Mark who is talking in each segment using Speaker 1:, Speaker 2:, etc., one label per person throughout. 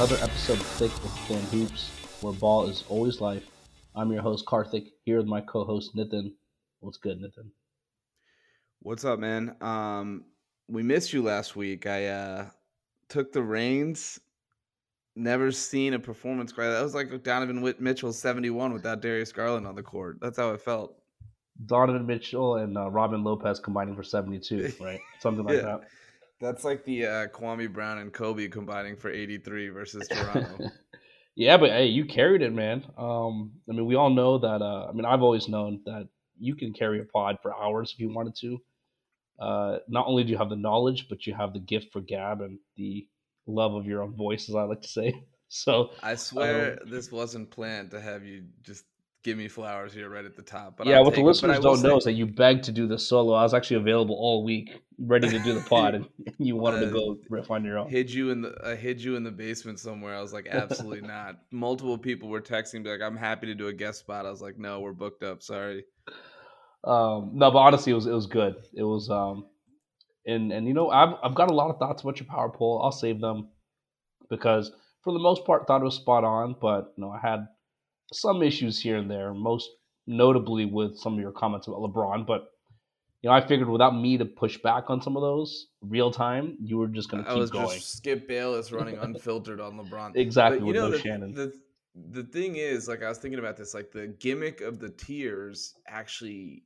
Speaker 1: another episode of Thick with Thin Hoops, where ball is always life. I'm your host, Karthik, here with my co host, Nitin. What's good, Nitin?
Speaker 2: What's up, man? Um, we missed you last week. I uh, took the reins. Never seen a performance quite. That was like Donovan Mitchell 71 without Darius Garland on the court. That's how it felt.
Speaker 1: Donovan Mitchell and uh, Robin Lopez combining for 72, right? Something like
Speaker 2: Yeah.
Speaker 1: that.
Speaker 2: That's like the uh, Kwame Brown and Kobe combining for 83 versus Toronto.
Speaker 1: yeah, but hey, you carried it, man. Um, I mean, we all know that. Uh, I mean, I've always known that you can carry a pod for hours if you wanted to. Uh, not only do you have the knowledge, but you have the gift for gab and the love of your own voice, as I like to say. So
Speaker 2: I swear this wasn't planned to have you just give me flowers here right at the top. But
Speaker 1: yeah,
Speaker 2: I'll
Speaker 1: what the
Speaker 2: take it. But
Speaker 1: listeners don't know is that you begged to do this solo. I was actually available all week, ready to do the pod, and you wanted to
Speaker 2: Uh,
Speaker 1: go riff on your own.
Speaker 2: hid you in the I hid you in the basement somewhere. I was like, absolutely not. Multiple people were texting me like, I'm happy to do a guest spot. I was like, no, we're booked up. Sorry.
Speaker 1: Um, no, but honestly, it was it was good. It was, um, and and you know, I've I've got a lot of thoughts about your power poll. I'll save them because for the most part, thought it was spot on. But you know, I had some issues here and there, most notably with some of your comments about LeBron. But you know, I figured without me to push back on some of those real time, you were just going to
Speaker 2: I
Speaker 1: keep
Speaker 2: was
Speaker 1: going.
Speaker 2: just Skip Bayless running unfiltered on LeBron.
Speaker 1: Exactly
Speaker 2: But
Speaker 1: with
Speaker 2: you know
Speaker 1: no
Speaker 2: the,
Speaker 1: Shannon.
Speaker 2: the the thing is, like I was thinking about this, like the gimmick of the tiers actually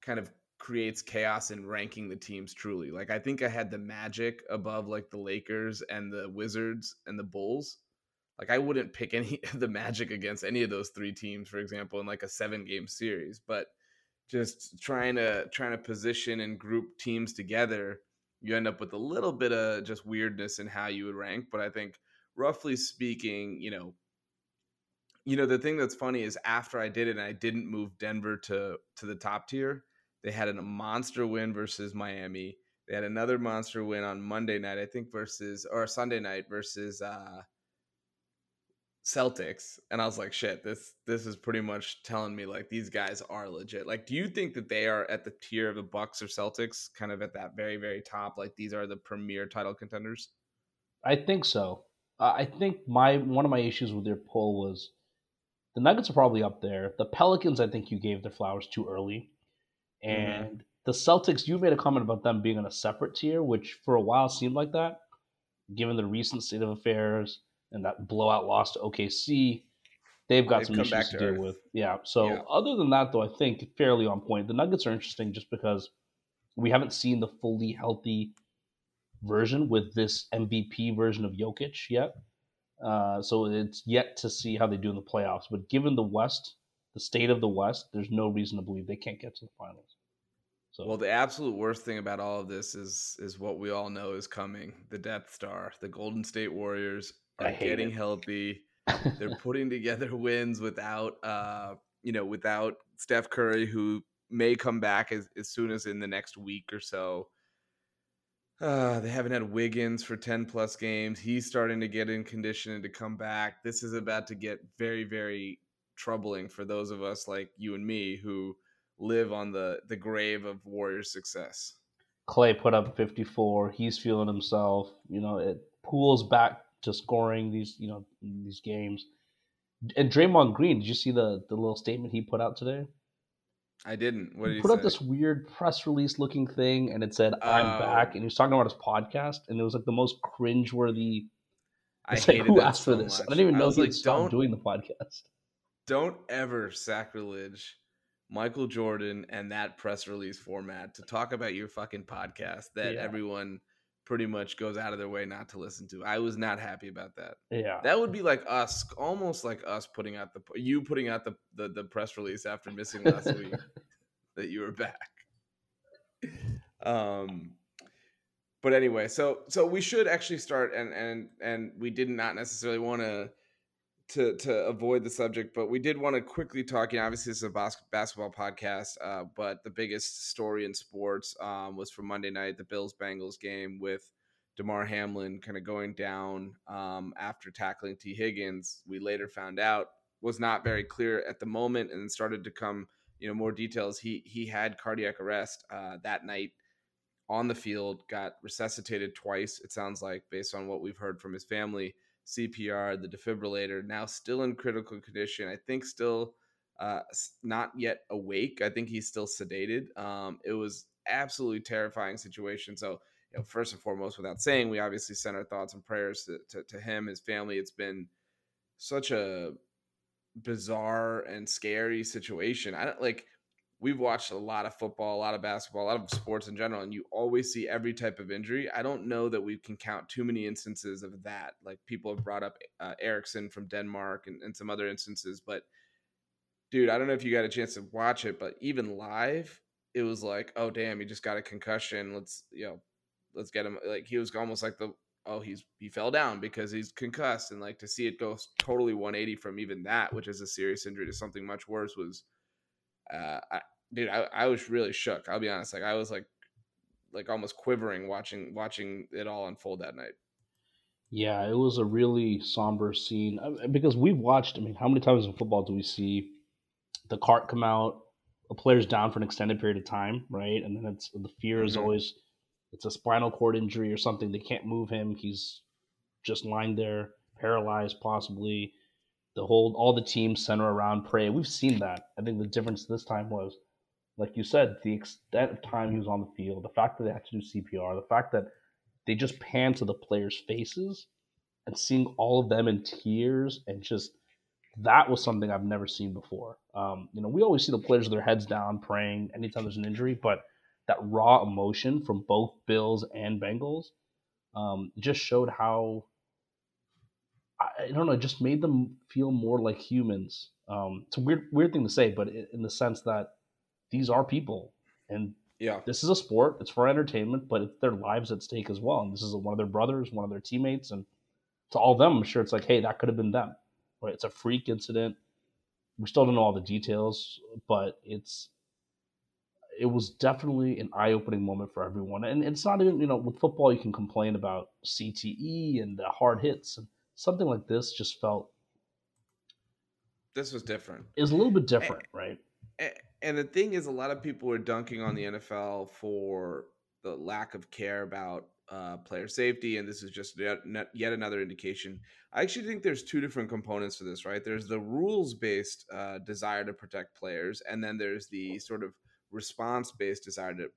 Speaker 2: kind of creates chaos in ranking the teams truly. Like I think I had the Magic above like the Lakers and the Wizards and the Bulls. Like I wouldn't pick any the Magic against any of those three teams, for example, in like a seven game series. But just trying to trying to position and group teams together, you end up with a little bit of just weirdness in how you would rank. But I think roughly speaking, you know, you know the thing that's funny is after I did it and I didn't move Denver to to the top tier, they had a monster win versus Miami. They had another monster win on Monday night, I think, versus or Sunday night versus uh Celtics. And I was like, shit, this this is pretty much telling me like these guys are legit. Like, do you think that they are at the tier of the Bucks or Celtics, kind of at that very, very top? Like these are the premier title contenders?
Speaker 1: I think so. Uh, I think my one of my issues with their poll was the Nuggets are probably up there. The Pelicans, I think you gave their flowers too early,
Speaker 2: Mhm.
Speaker 1: and the Celtics, you made a comment about them being on a separate tier, which for a while seemed like that, given the recent state of affairs and that blowout loss to OKC. They've got
Speaker 2: They've
Speaker 1: some issues to
Speaker 2: to
Speaker 1: deal with. Yeah. So
Speaker 2: Yeah.
Speaker 1: other than that, though, I think fairly on point. The Nuggets are interesting just because we haven't seen the fully healthy version with this MVP version of Jokic yet. Uh, so it's yet to see how they do in the playoffs. But given the West, the state of the West, there's no reason to believe they can't get to the finals. So
Speaker 2: Well, the absolute worst thing about all of this is is what we all know is coming. The Death Star. The Golden State Warriors are getting
Speaker 1: it.
Speaker 2: healthy. They're putting together wins without uh, you know, without Steph Curry who may come back as, as soon as in the next week or so. Uh, they haven't had Wiggins for 10 plus games. He's starting to get in condition and to come back. This is about to get very, very troubling for those of us like you and me who live on the the grave of Warriors success.
Speaker 1: Klay put up 54. He's feeling himself. You know, it pulls back to scoring these, you know, these games. And Draymond Green, did you see the the little statement he put out today?
Speaker 2: I didn't. What did
Speaker 1: he
Speaker 2: he
Speaker 1: put
Speaker 2: say?
Speaker 1: out this weird press release looking thing, and it said "I'm
Speaker 2: Oh.
Speaker 1: back," and he was talking about his podcast, and it was like the most cringe-worthy.
Speaker 2: I
Speaker 1: It's like,
Speaker 2: hated
Speaker 1: who
Speaker 2: that
Speaker 1: asked for this?
Speaker 2: much.
Speaker 1: I didn't even know
Speaker 2: was
Speaker 1: he
Speaker 2: like,
Speaker 1: stopped
Speaker 2: don't
Speaker 1: doing the podcast.
Speaker 2: don't ever sacrilege Michael Jordan and that press release format to talk about your fucking podcast that
Speaker 1: Yeah.
Speaker 2: everyone pretty much goes out of their way not to listen to. I was not happy about that.
Speaker 1: Yeah,
Speaker 2: That would be like us, almost like us putting out the you putting out the the, the press release after missing last week that you were back. Um, but anyway, so so we should actually start, and and and we did not necessarily want to to to avoid the subject, but we did want to quickly talk. You know, obviously this is a bas- basketball podcast, uh, but the biggest story in sports um, was from Monday night, the Bills Bengals game with Damar Hamlin kind of going down um, after tackling Tee Higgins. We later found out was not very clear at the moment, and started to come you know more details. He he had cardiac arrest uh, that night on the field, got resuscitated twice. It sounds like based on what we've heard from his family. CPR, the defibrillator, now still in critical condition. I think still uh, not yet awake. I think he's still sedated. Um, it was absolutely terrifying situation. So, you know, first and foremost, without saying, we obviously send our thoughts and prayers to, to, to him, his family. It's been such a bizarre and scary situation. I don't like we've watched a lot of football, a lot of basketball, a lot of sports in general, and you always see every type of injury. I don't know that we can count too many instances of that. Like people have brought up uh, Eriksen from Denmark and, and some other instances, but dude, I don't know if you got a chance to watch it, but even live, it was like, oh damn, he just got a concussion. Let's you know, let's get him. Like he was almost like the oh he's he fell down because he's concussed, and like to see it go totally 180 from even that, which is a serious injury, to something much worse was uh, I, dude, I, I was really shook. I'll be honest. Like I was like, like almost quivering watching watching it all unfold that night.
Speaker 1: Yeah, it was a really somber scene uh, because we've watched. I mean, how many times in football do we see the cart come out, a player's down for an extended period of time, right? And then it's the fear is mm-hmm. always it's a spinal cord injury or something. They can't move him. He's just lying there, paralyzed, possibly the whole all the teams center around pray. We've seen that. I think the difference this time was, like you said, the extent of time he was on the field, the fact that they had to do CPR, the fact that they just pan to the players' faces and seeing all of them in tears and just that was something I've never seen before. Um, you know, we always see the players with their heads down praying anytime there's an injury, but that raw emotion from both Bills and Bengals um, just showed how I don't know, it just made them feel more like humans. Um, it's a weird, weird thing to say, but in the sense that these are people, and
Speaker 2: yeah,
Speaker 1: this is a sport. It's for entertainment, but it's their lives at stake as well. And this is one of their brothers, one of their teammates, and to all of them, I'm sure it's like, hey, that could have been them. Right? It's a freak incident. We still don't know all the details, but it's it was definitely an eye-opening moment for everyone. And it's not even you know with football you can complain about CTE and the hard hits and something like this just felt
Speaker 2: this was different.
Speaker 1: It was a little bit different,
Speaker 2: and,
Speaker 1: right?
Speaker 2: And the thing is, a lot of people were dunking on the NFL for the lack of care about uh, player safety, and this is just yet, yet another indication. I actually think there's two different components to this, right? There's the rules based uh, desire to protect players, and then there's the sort of response based desire to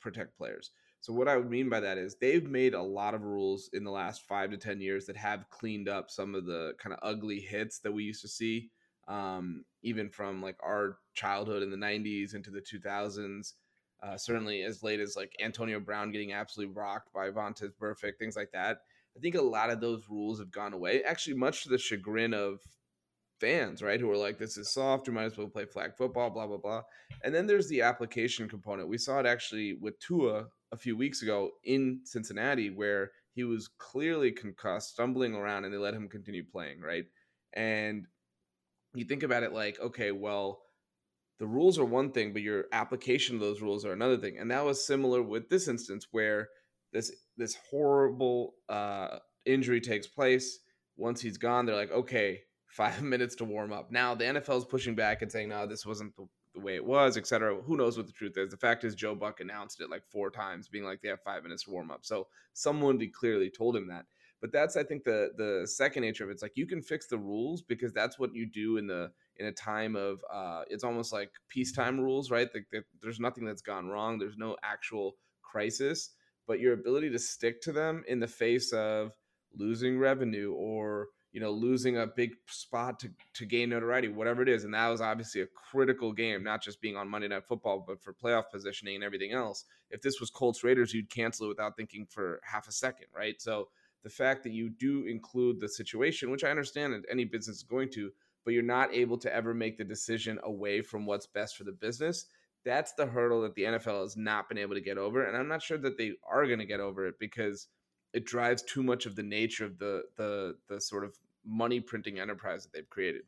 Speaker 2: protect players. So what I would mean by that is they've made a lot of rules in the last five to ten years that have cleaned up some of the kind of ugly hits that we used to see, um, even from like our childhood in the '90s into the 2000s. Uh, certainly as late as like Antonio Brown getting absolutely rocked by Vontaze Burfict, things like that. I think a lot of those rules have gone away, actually, much to the chagrin of fans, right? Who are like, this is soft, we might as well play flag football, blah, blah, blah. And then there's the application component. We saw it actually with Tua a few weeks ago in Cincinnati where he was clearly concussed, stumbling around, and they let him continue playing, right? And you think about it like, okay, well, the rules are one thing, but your application of those rules are another thing. And that was similar with this instance where this this horrible uh, injury takes place. Once he's gone, they're like, okay, five minutes to warm up. Now the NFL is pushing back and saying, no, this wasn't the the way it was, etc. Who knows what the truth is? The fact is, Joe Buck announced it like four times, being like they have five minutes warm up. So someone clearly told him that. But that's I think the the second nature of it. It's like you can fix the rules because that's what you do in the in a time of uh, it's almost like peacetime rules, right? Like there's nothing that's gone wrong. There's no actual crisis, but your ability to stick to them in the face of losing revenue or you know, losing a big spot to, to gain notoriety, whatever it is. And that was obviously a critical game, not just being on Monday Night Football, but for playoff positioning and everything else. If this was Colts Raiders, you'd cancel it without thinking for half a second, right? So the fact that you do include the situation, which I understand that any business is going to, but you're not able to ever make the decision away from what's best for the business. That's the hurdle that the NFL has not been able to get over. And I'm not sure that they are going to get over it because it drives too much of the nature of the the the sort of money printing enterprise that they've created.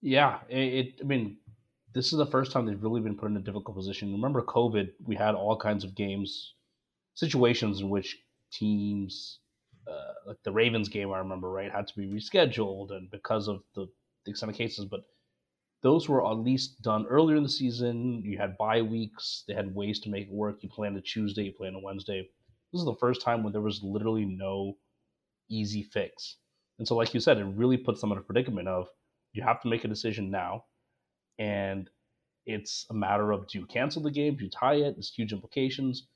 Speaker 1: Yeah, it, I mean, this is the first time they've really been put in a difficult position. Remember COVID, we had all kinds of games, situations in which teams, uh, like the Ravens game, I remember, right, had to be rescheduled and because of the, the extent of cases, but those were at least done earlier in the season. You had bye weeks. They had ways to make it work. You on a Tuesday, you on a Wednesday. This is the first time when there was literally no easy fix. And so, like you said, it really puts them in a predicament of you have to make a decision now. And it's a matter of do you cancel the game? Do you tie it? There's huge implications.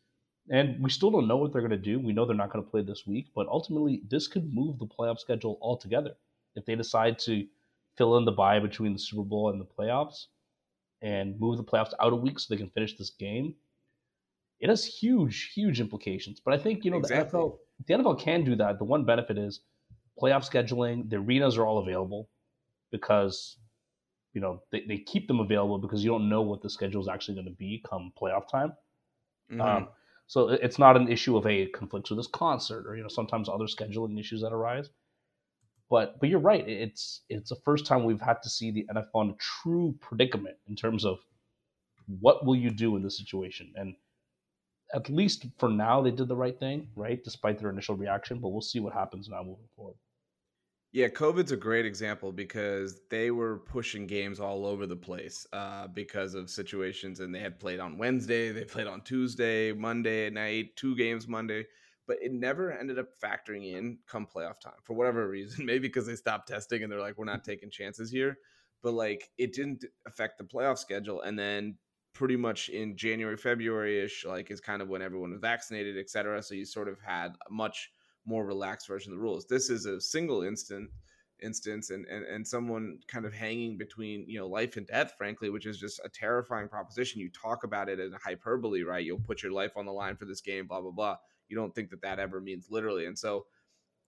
Speaker 1: And we still don't know what they're going to do. We know they're not going to play this week, but ultimately, this could move the playoff schedule altogether. If they decide to fill in the bye between the Super Bowl and the playoffs and move the playoffs out a week so they can finish this game, it has huge, huge implications. But I think, you know, exactly. the NFL the NFL can do that. The one benefit is playoff scheduling, the arenas are all available because you know they, they keep them available because you don't know what the schedule is actually going to be come playoff time. Mm-hmm. Um, so it's not an issue of a conflicts with this concert or you know sometimes other scheduling issues that arise. But but you're right. It's it's the first time we've had to see the NFL in a true predicament in terms of what will you do in this situation. And at least for now, they did the right thing, right? Despite their initial reaction. But we'll see what happens now moving forward.
Speaker 2: Yeah, COVID's a great example because they were pushing games all over the place uh, because of situations, and they had played on Wednesday, they played on Tuesday, Monday at night, two games Monday, but it never ended up factoring in come playoff time for whatever reason. Maybe because they stopped testing and they're like, we're not taking chances here, but like it didn't affect the playoff schedule. And then pretty much in January, February ish, like is kind of when everyone was vaccinated, et cetera. So you sort of had much more relaxed version of the rules. This is a single instant instance and, and and someone kind of hanging between you know life and death frankly which is just a terrifying proposition. You talk about it in hyperbole right? You'll put your life on the line for this game blah blah blah. You don't think that that ever means literally. And so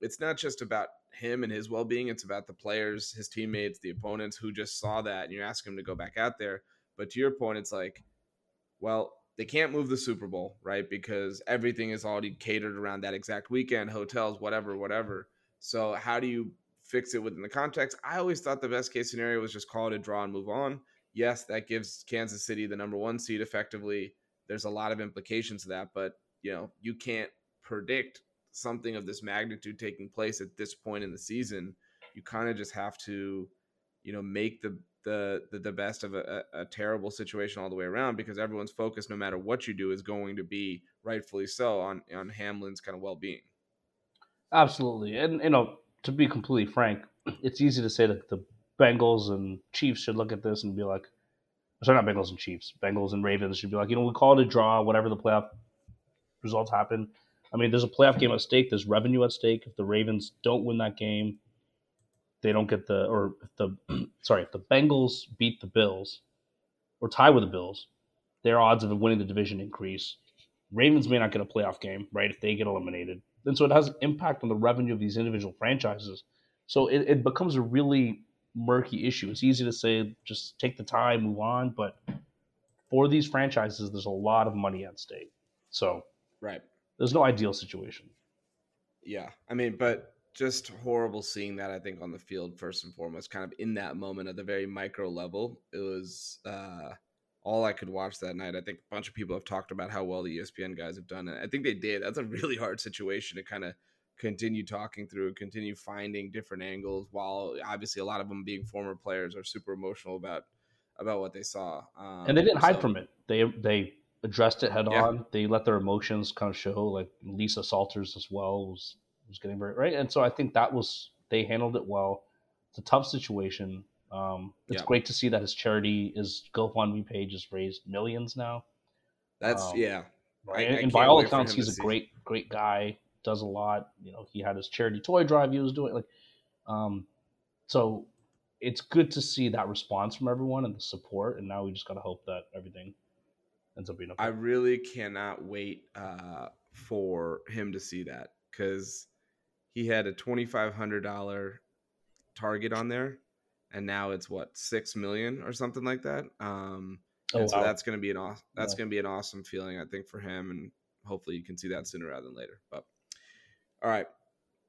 Speaker 2: it's not just about him and his well-being it's about the players his teammates the opponents who just saw that and you're asking him to go back out there. But to your point it's like well they can't move the Super Bowl, right? Because everything is already catered around that exact weekend, hotels, whatever, whatever. So how do you fix it within the context? I always thought the best case scenario was just call it a draw and move on. Yes, that gives Kansas City the number one seed effectively. There's a lot of implications to that, but you know, you can't predict something of this magnitude taking place at this point in the season. You kind of just have to, you know, make the the the, the best of a, a, terrible situation all the way around because everyone's focus, no matter what you do, is going to be rightfully so on on Hamlin's kind of well being.
Speaker 1: Absolutely, and you know, to be completely frank, it's easy to say that the Bengals and Chiefs should look at this and be like, sorry, not Bengals and Chiefs, Bengals and Ravens should be like, you know, we call it a draw, whatever the playoff results happen. I mean, there's a playoff game at stake. There's revenue at stake. If the Ravens don't win that game, they don't get the or if the sorry if the Bengals beat the Bills or tie with the Bills, their odds of winning the division increase. Ravens may not get a playoff game, right? If they get eliminated, and so it has an impact on the revenue of these individual franchises. So it, it becomes a really murky issue. It's easy to say just take the time, move on, but for these franchises, there's a lot of money at stake. So
Speaker 2: right,
Speaker 1: there's no ideal situation.
Speaker 2: Yeah, I mean, but just horrible seeing that i think on the field first and foremost kind of in that moment at the very micro level. It was uh all i could watch that night. I think a bunch of people have talked about how well the espn guys have done it i think they did. That's a really hard situation to kind of continue talking through continue finding different angles while obviously a lot of them being former players are super emotional about about what they saw
Speaker 1: um, and they didn't so, hide from it. They they addressed it head yeah. on. They let their emotions kind of show like lisa salters as well was was getting very right, and so I think that was they handled it well. It's a tough situation. Um, it's yeah. great to see that his charity, his GoFundMe page, has raised millions now.
Speaker 2: That's um, yeah.
Speaker 1: Right? I, I and by all accounts, he's a see. great, great guy. Does a lot. You know, he had his charity toy drive. He was doing like, um, so it's good to see that response from everyone and the support. And now we just gotta hope that everything ends up being okay.
Speaker 2: I really cannot wait uh, for him to see that because he had a twenty five hundred dollar target on there, and now it's what six million or something like that. Um, oh, and so wow. that's going to be an awesome. That's yeah. going to be an awesome feeling, I think, for him, and hopefully you can see that sooner rather than later. But all right,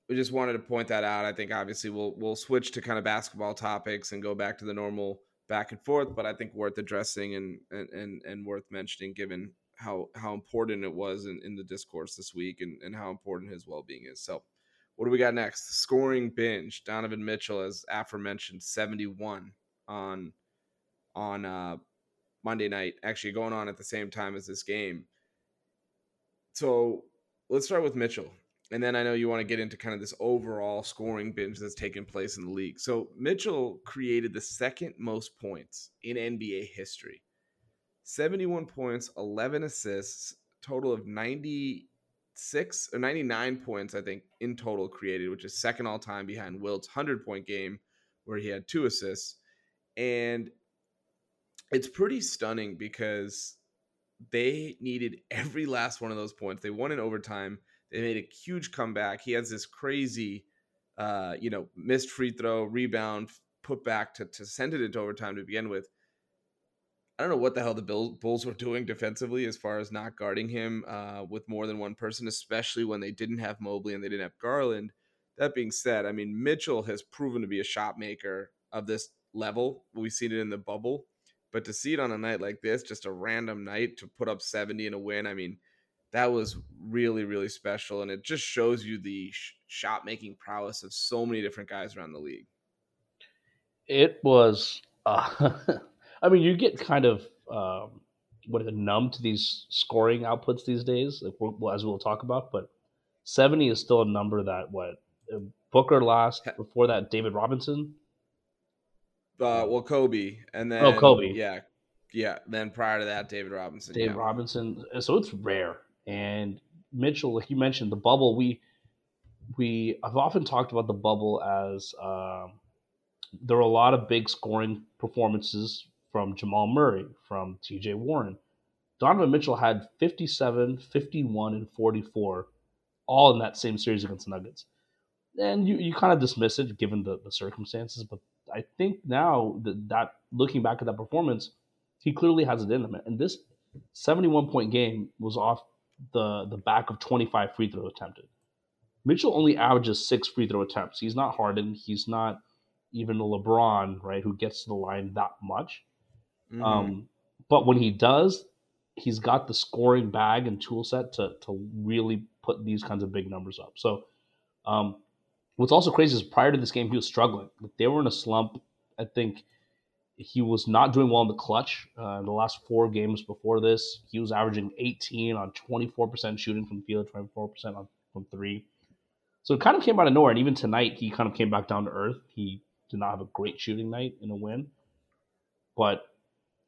Speaker 2: we just wanted to point that out. I think obviously we'll we'll switch to kind of basketball topics and go back to the normal back and forth, but I think worth addressing and and and, and worth mentioning given how how important it was in, in the discourse this week and, and how important his well being is. So what do we got next? Scoring binge. Donovan Mitchell, as aforementioned, 71 on on uh, Monday night, actually going on at the same time as this game. So let's start with Mitchell. and then I know you want to get into kind of this overall scoring binge that's taken place in the league. So Mitchell created the second most points in NBA history 71 points, 11 assists, total of 96 or 99 points, I think, in total created, which is second all time behind Wilt's 100 point game, where he had two assists. And it's pretty stunning because they needed every last one of those points. They won in overtime. They made a huge comeback. He has this crazy, uh, you know, missed free throw, rebound, put back to, to send it into overtime to begin with. I don't know what the hell the Bulls were doing defensively as far as not guarding him uh, with more than one person, especially when they didn't have Mobley and they didn't have Garland. That being said, I mean, Mitchell has proven to be a shot maker of this level. We've seen it in the bubble. But to see it on a night like this, just a random night to put up 70 in a win, I mean, that was really, really special. And it just shows you the sh- shot making prowess of so many different guys around the league.
Speaker 1: It was, uh, I mean, you get kind of, um, what is it, numb to these scoring outputs these days, like we'll, as we'll talk about. But 70 is still a number that, what, uh, Booker last, before that, David Robinson
Speaker 2: uh, well, Kobe, and oh, then
Speaker 1: oh, Kobe,
Speaker 2: yeah, yeah. Then prior to that, David Robinson.
Speaker 1: David
Speaker 2: yeah.
Speaker 1: Robinson. So it's rare. And Mitchell, like you mentioned, the bubble. We we I've often talked about the bubble as um, there were a lot of big scoring performances from Jamal Murray, from T.J. Warren. Donovan Mitchell had 57, 51, and 44, all in that same series against the Nuggets. And you, you kind of dismiss it given the, the circumstances, but I think now that, that looking back at that performance, he clearly has it in him. And this 71 point game was off the the back of 25 free throw attempted. Mitchell only averages six free throw attempts. He's not Harden. He's not even a LeBron, right, who gets to the line that much. Mm-hmm. Um, but when he does, he's got the scoring bag and tool set to to really put these kinds of big numbers up. So um, What's also crazy is prior to this game, he was struggling. They were in a slump. I think he was not doing well in the clutch. Uh, in the last four games before this, he was averaging 18 on 24% shooting from field, 24% on, from three. So it kind of came out of nowhere. And even tonight, he kind of came back down to earth. He did not have a great shooting night in a win, but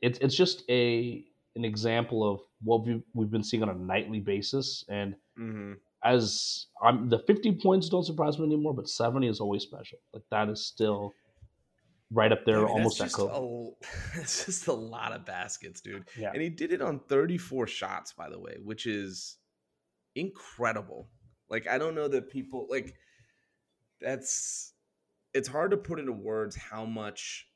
Speaker 1: it's it's just a an example of what we've, we've been seeing on a nightly basis. And mm-hmm as I'm the 50 points don't surprise me anymore, but 70 is always special. Like that is still right up there, I mean, almost at
Speaker 2: Kobe. It's just a lot of baskets, dude. Yeah. And he did it on 34 shots, by the way, which is incredible. Like I don't know that people like that's it's hard to put into words how much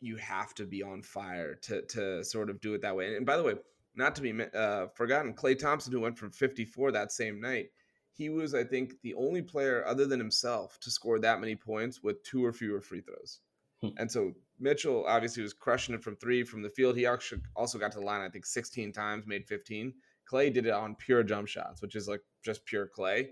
Speaker 2: you have to be on fire to to sort of do it that way. And by the way, not to be uh, forgotten, Klay Thompson, who went from 54 that same night, he was, I think, the only player other than himself to score that many points with two or fewer free throws. Hmm. And so Mitchell obviously was crushing it from three from the field. He actually also got to the line, I think, 16 times, made 15. Klay did it on pure jump shots, which is like just pure Klay.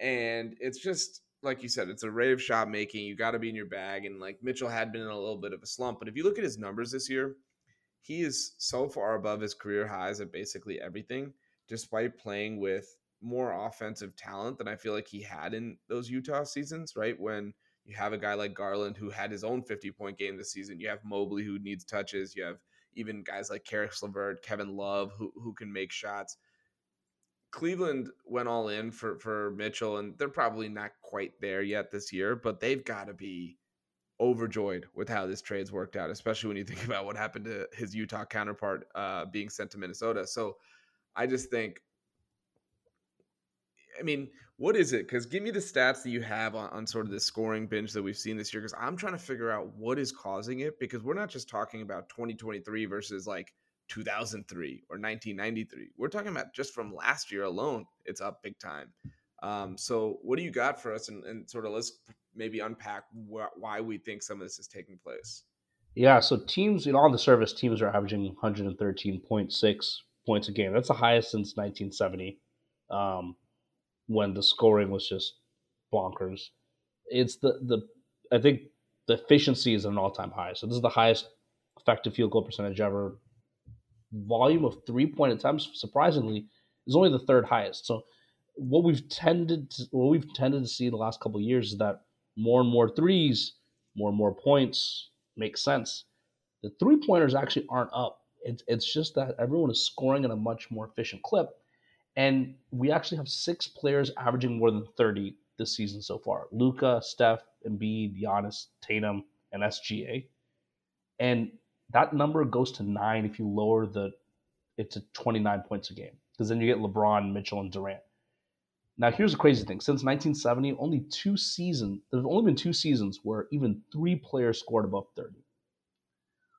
Speaker 2: And it's just like you said, it's a of shot making. You got to be in your bag. And like Mitchell had been in a little bit of a slump. But if you look at his numbers this year, he is so far above his career highs at basically everything, despite playing with more offensive talent than I feel like he had in those Utah seasons, right? When you have a guy like Garland who had his own 50 point game this season, you have Mobley who needs touches, you have even guys like Caris LeVert, Kevin Love who, who can make shots. Cleveland went all in for, for Mitchell, and they're probably not quite there yet this year, but they've got to be overjoyed with how this trade's worked out, especially when you think about what happened to his Utah counterpart uh, being sent to Minnesota. So I just think, I mean, what is it? Because give me the stats that you have on, on sort of the scoring binge that we've seen this year. Because I'm trying to figure out what is causing it. Because we're not just talking about 2023 versus like 2003 or 1993. We're talking about just from last year alone. It's up big time. Um, so what do you got for us? And, and sort of let's maybe unpack wh- why we think some of this is taking place.
Speaker 1: Yeah, so teams in all the service teams are averaging 113.6 points a game. That's the highest since 1970, um, when the scoring was just bonkers. It's the the I think the efficiency is at an all time high. So this is the highest effective field goal percentage ever. Volume of three point attempts, surprisingly, is only the third highest. So what we've tended to, what we've tended to see the last couple years is that more and more threes, more and more points make sense. The three pointers actually aren't up. It's it's just that everyone is scoring at a much more efficient clip, and we actually have six players averaging more than thirty this season so far: Luka, Steph, Embiid, Giannis, Tatum, and SGA. And that number goes to nine if you lower the it to 29 points a game because then you get LeBron, Mitchell, and Durant. Now, here's the crazy thing: since 1970, only two seasons. there've only been two seasons where even three players scored above 30.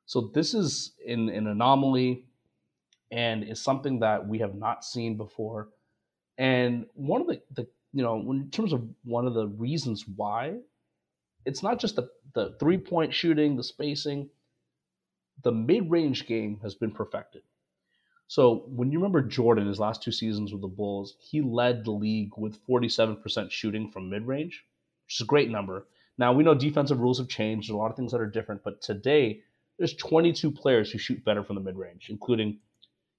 Speaker 1: So this is an, an anomaly, and is something that we have not seen before. And one of the, the you know, in terms of one of the reasons why, it's not just the the three point shooting, the spacing. The mid range game has been perfected. So when you remember Jordan, his last two seasons with the Bulls, he led the league with 47% shooting from mid range, which is a great number. Now we know defensive rules have changed, There's a lot of things that are different, but today there's 22 players who shoot better from the mid range, including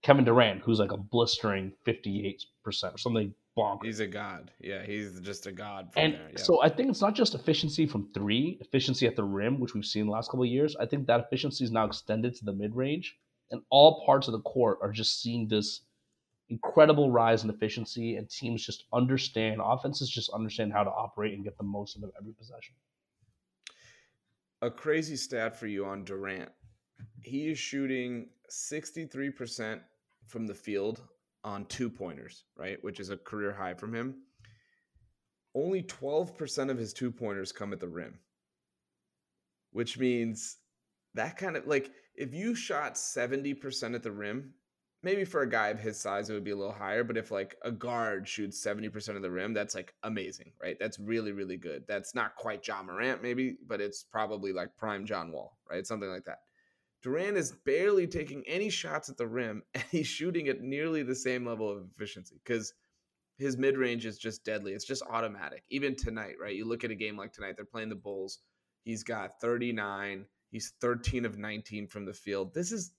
Speaker 1: Kevin Durant, who's like a blistering 58% or something bonkers.
Speaker 2: He's a god. Yeah, he's just a god.
Speaker 1: and
Speaker 2: there.
Speaker 1: so I think it's not just efficiency from three, efficiency at the rim, which we've seen the last couple of years. I think that efficiency is now extended to the mid range and all parts of the court are just seeing this incredible rise in efficiency and teams just understand offenses just understand how to operate and get the most out of every possession
Speaker 2: a crazy stat for you on durant he is shooting 63% from the field on two pointers right which is a career high from him only 12% of his two pointers come at the rim which means that kind of like if you shot 70% at the rim, maybe for a guy of his size, it would be a little higher. But if like a guard shoots 70% of the rim, that's like amazing, right? That's really, really good. That's not quite Ja Morant, maybe, but it's probably like prime John Wall, right? Something like that. Durant is barely taking any shots at the rim, and he's shooting at nearly the same level of efficiency because his mid range is just deadly. It's just automatic. Even tonight, right? You look at a game like tonight, they're playing the Bulls. He's got 39. He's 13 of 19 from the field. This is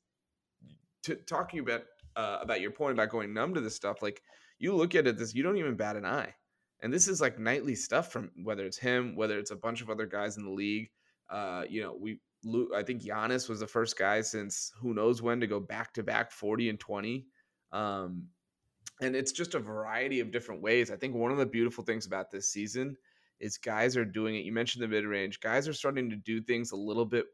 Speaker 2: to talking about uh, about your point about going numb to this stuff. Like you look at it, this you don't even bat an eye, and this is like nightly stuff from whether it's him, whether it's a bunch of other guys in the league. Uh, you know, we I think Giannis was the first guy since who knows when to go back to back 40 and 20. Um, and it's just a variety of different ways. I think one of the beautiful things about this season is guys are doing it. You mentioned the mid range. Guys are starting to do things a little bit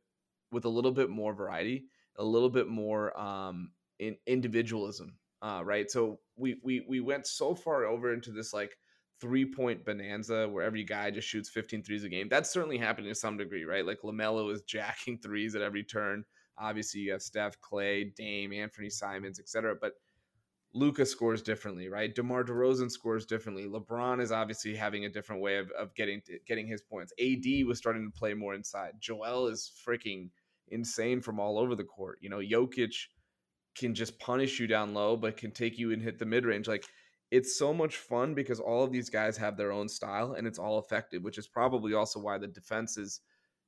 Speaker 2: with a little bit more variety, a little bit more um, in individualism, uh, right? So we we we went so far over into this like three point bonanza where every guy just shoots 15 threes a game. That's certainly happening to some degree, right? Like LaMelo is jacking threes at every turn. Obviously, you have Steph, Klay, Dame, Anthony Simons, etc. But Luka scores differently, right? DeMar DeRozan scores differently. LeBron is obviously having a different way of, of getting getting his points. AD was starting to play more inside. Joel is freaking insane from all over the court. You know, Jokic can just punish you down low, but can take you and hit the mid range. Like it's so much fun because all of these guys have their own style and it's all effective, which is probably also why the defense is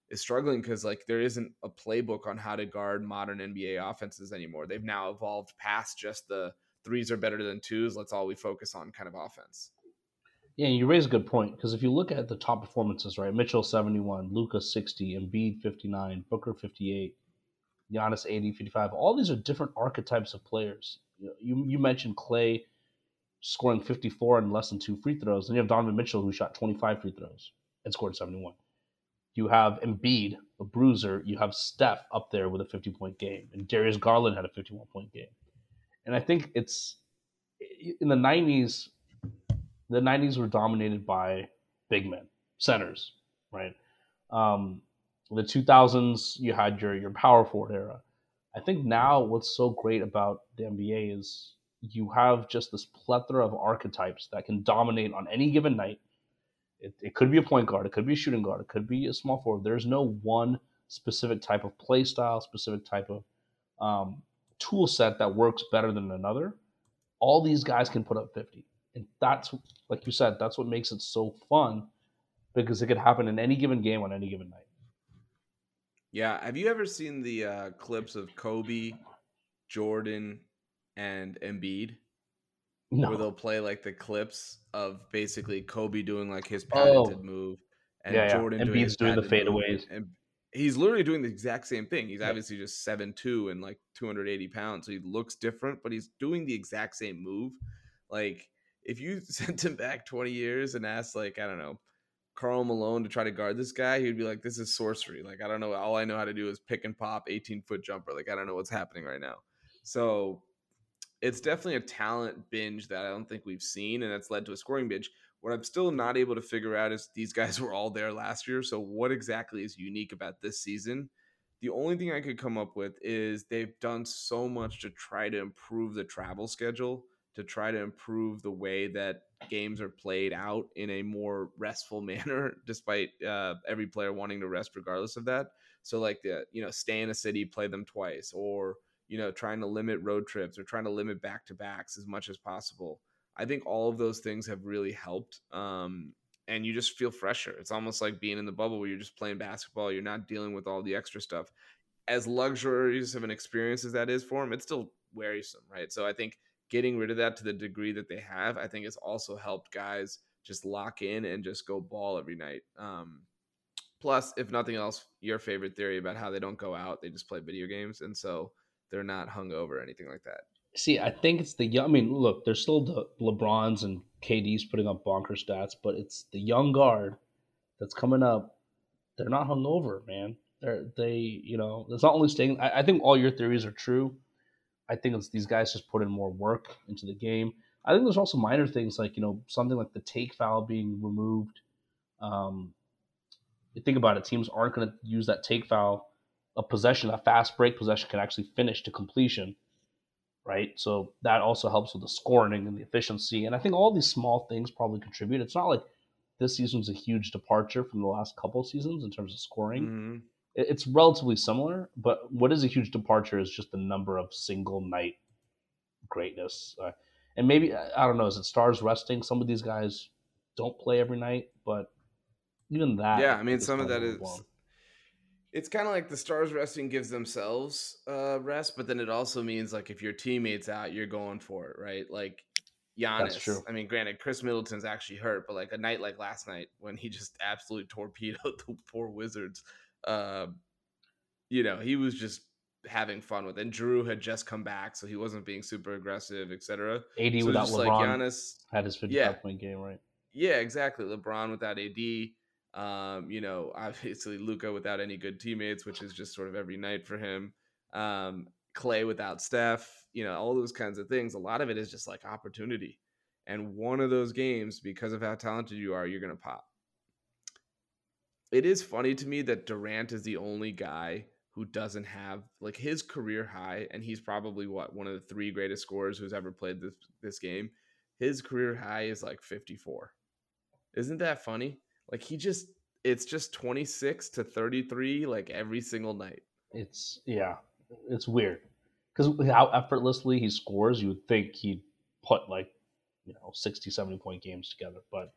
Speaker 2: is struggling because like there isn't a playbook on how to guard modern NBA offenses anymore. They've now evolved past just the threes are better than twos. Let's all we focus on kind of offense.
Speaker 1: Yeah, you raise a good point because if you look at the top performances, right? Mitchell 71, Luka 60, Embiid 59, Booker 58, Giannis 80, 55. All these are different archetypes of players. You, you mentioned Klay scoring 54 and less than two free throws. Then you have Donovan Mitchell who shot 25 free throws and scored 71. You have Embiid, a bruiser. You have Steph up there with a 50 point game. And Darius Garland had a 51 point game. And I think it's in the 90s, the 90s were dominated by big men, centers, right? Um, the 2000s, you had your, your power forward era. I think now what's so great about the NBA is you have just this plethora of archetypes that can dominate on any given night. It, it could be a point guard, it could be a shooting guard, it could be a small forward. There's no one specific type of play style, specific type of um, tool set that works better than another. All these guys can put up 50 and that's like you said, that's what makes it so fun because it could happen in any given game on any given night.
Speaker 2: Yeah, have you ever seen the uh, clips of Kobe, Jordan, and Embiid? no. where they'll play like the clips of basically Kobe doing like his oh. patented oh. move
Speaker 1: and yeah, Jordan yeah. doing, doing the fadeaways.
Speaker 2: And he's literally doing the exact same thing. He's yeah. obviously just seven two and like 280 pounds, so he looks different, but he's doing the exact same move. Like if you sent him back 20 years and asked like I don't know Karl Malone to try to guard this guy, he'd be like, "This is sorcery. Like I don't know. All I know how to do is pick and pop 18 foot jumper. Like I don't know what's happening right now." So it's definitely a talent binge that I don't think we've seen, and that's led to a scoring binge. What I'm still not able to figure out is these guys were all there last year. So what exactly is unique about this season? The only thing I could come up with is they've done so much to try to improve the travel schedule, to try to improve the way that games are played out in a more restful manner, despite uh, every player wanting to rest regardless of that. So like the you know stay in a city, play them twice, or you know trying to limit road trips or trying to limit back to backs as much as possible. I think all of those things have really helped. Um, and you just feel fresher. It's almost like being in the bubble where you're just playing basketball. You're not dealing with all the extra stuff. As luxurious of an experience as that is for them, it's still wearisome, right? So I think getting rid of that to the degree that they have, I think has also helped guys just lock in and just go ball every night. Um, plus, if nothing else, your favorite theory about how they don't go out, they just play video games. And so they're not hung over or anything like that.
Speaker 1: See, I think it's the young. I mean, look, there's still the LeBrons and KD's putting up bonker stats, but it's the young guard that's coming up. They're not hung over, man. They're they, you know, it's not only staying. I, I think all your theories are true. I think it's these guys just put in more work into the game. I think there's also minor things like you know something like the take foul being removed. Um, you think about it, teams aren't going to use that take foul. A possession, a fast break possession, can actually finish to completion, right? So that also helps with the scoring and the efficiency. And I think all these small things probably contribute. It's not like this season's a huge departure from the last couple seasons in terms of scoring. Mm-hmm it's relatively similar, but what is a huge departure is just the number of single night greatness. Uh, and maybe I don't know, is it stars resting? Some of these guys don't play every night, but even that.
Speaker 2: Yeah, I mean, some of that is. It's kind of like the stars resting gives themselves uh, rest, but then it also means like if your teammates out, you're going for it, right? Like Giannis. I mean, granted, Khris Middleton's actually hurt, but like a night like last night when he just absolutely torpedoed the poor Wizards uh, you know, he was just having fun with. It. And Jrue had just come back, so he wasn't being super aggressive, etc.
Speaker 1: AD
Speaker 2: so
Speaker 1: without LeBron like Giannis had his 55 yeah, point game, right?
Speaker 2: Yeah, exactly. LeBron without AD. Um, you know, obviously Luka without any good teammates, which is just sort of every night for him. Um, Klay without Steph, you know, all those kinds of things. A lot of it is just like opportunity. And one of those games, because of how talented you are, you're gonna pop it is funny to me that Durant is the only guy who doesn't have like his career high, and he's probably what one of the three greatest scorers who's ever played this this game. His career high is like 54. Isn't that funny? Like he just it's just 26 to 33 like every single night.
Speaker 1: It's yeah, it's weird. Cuz how effortlessly he scores, you would think he'd put like, you know, 60 70 point games together, but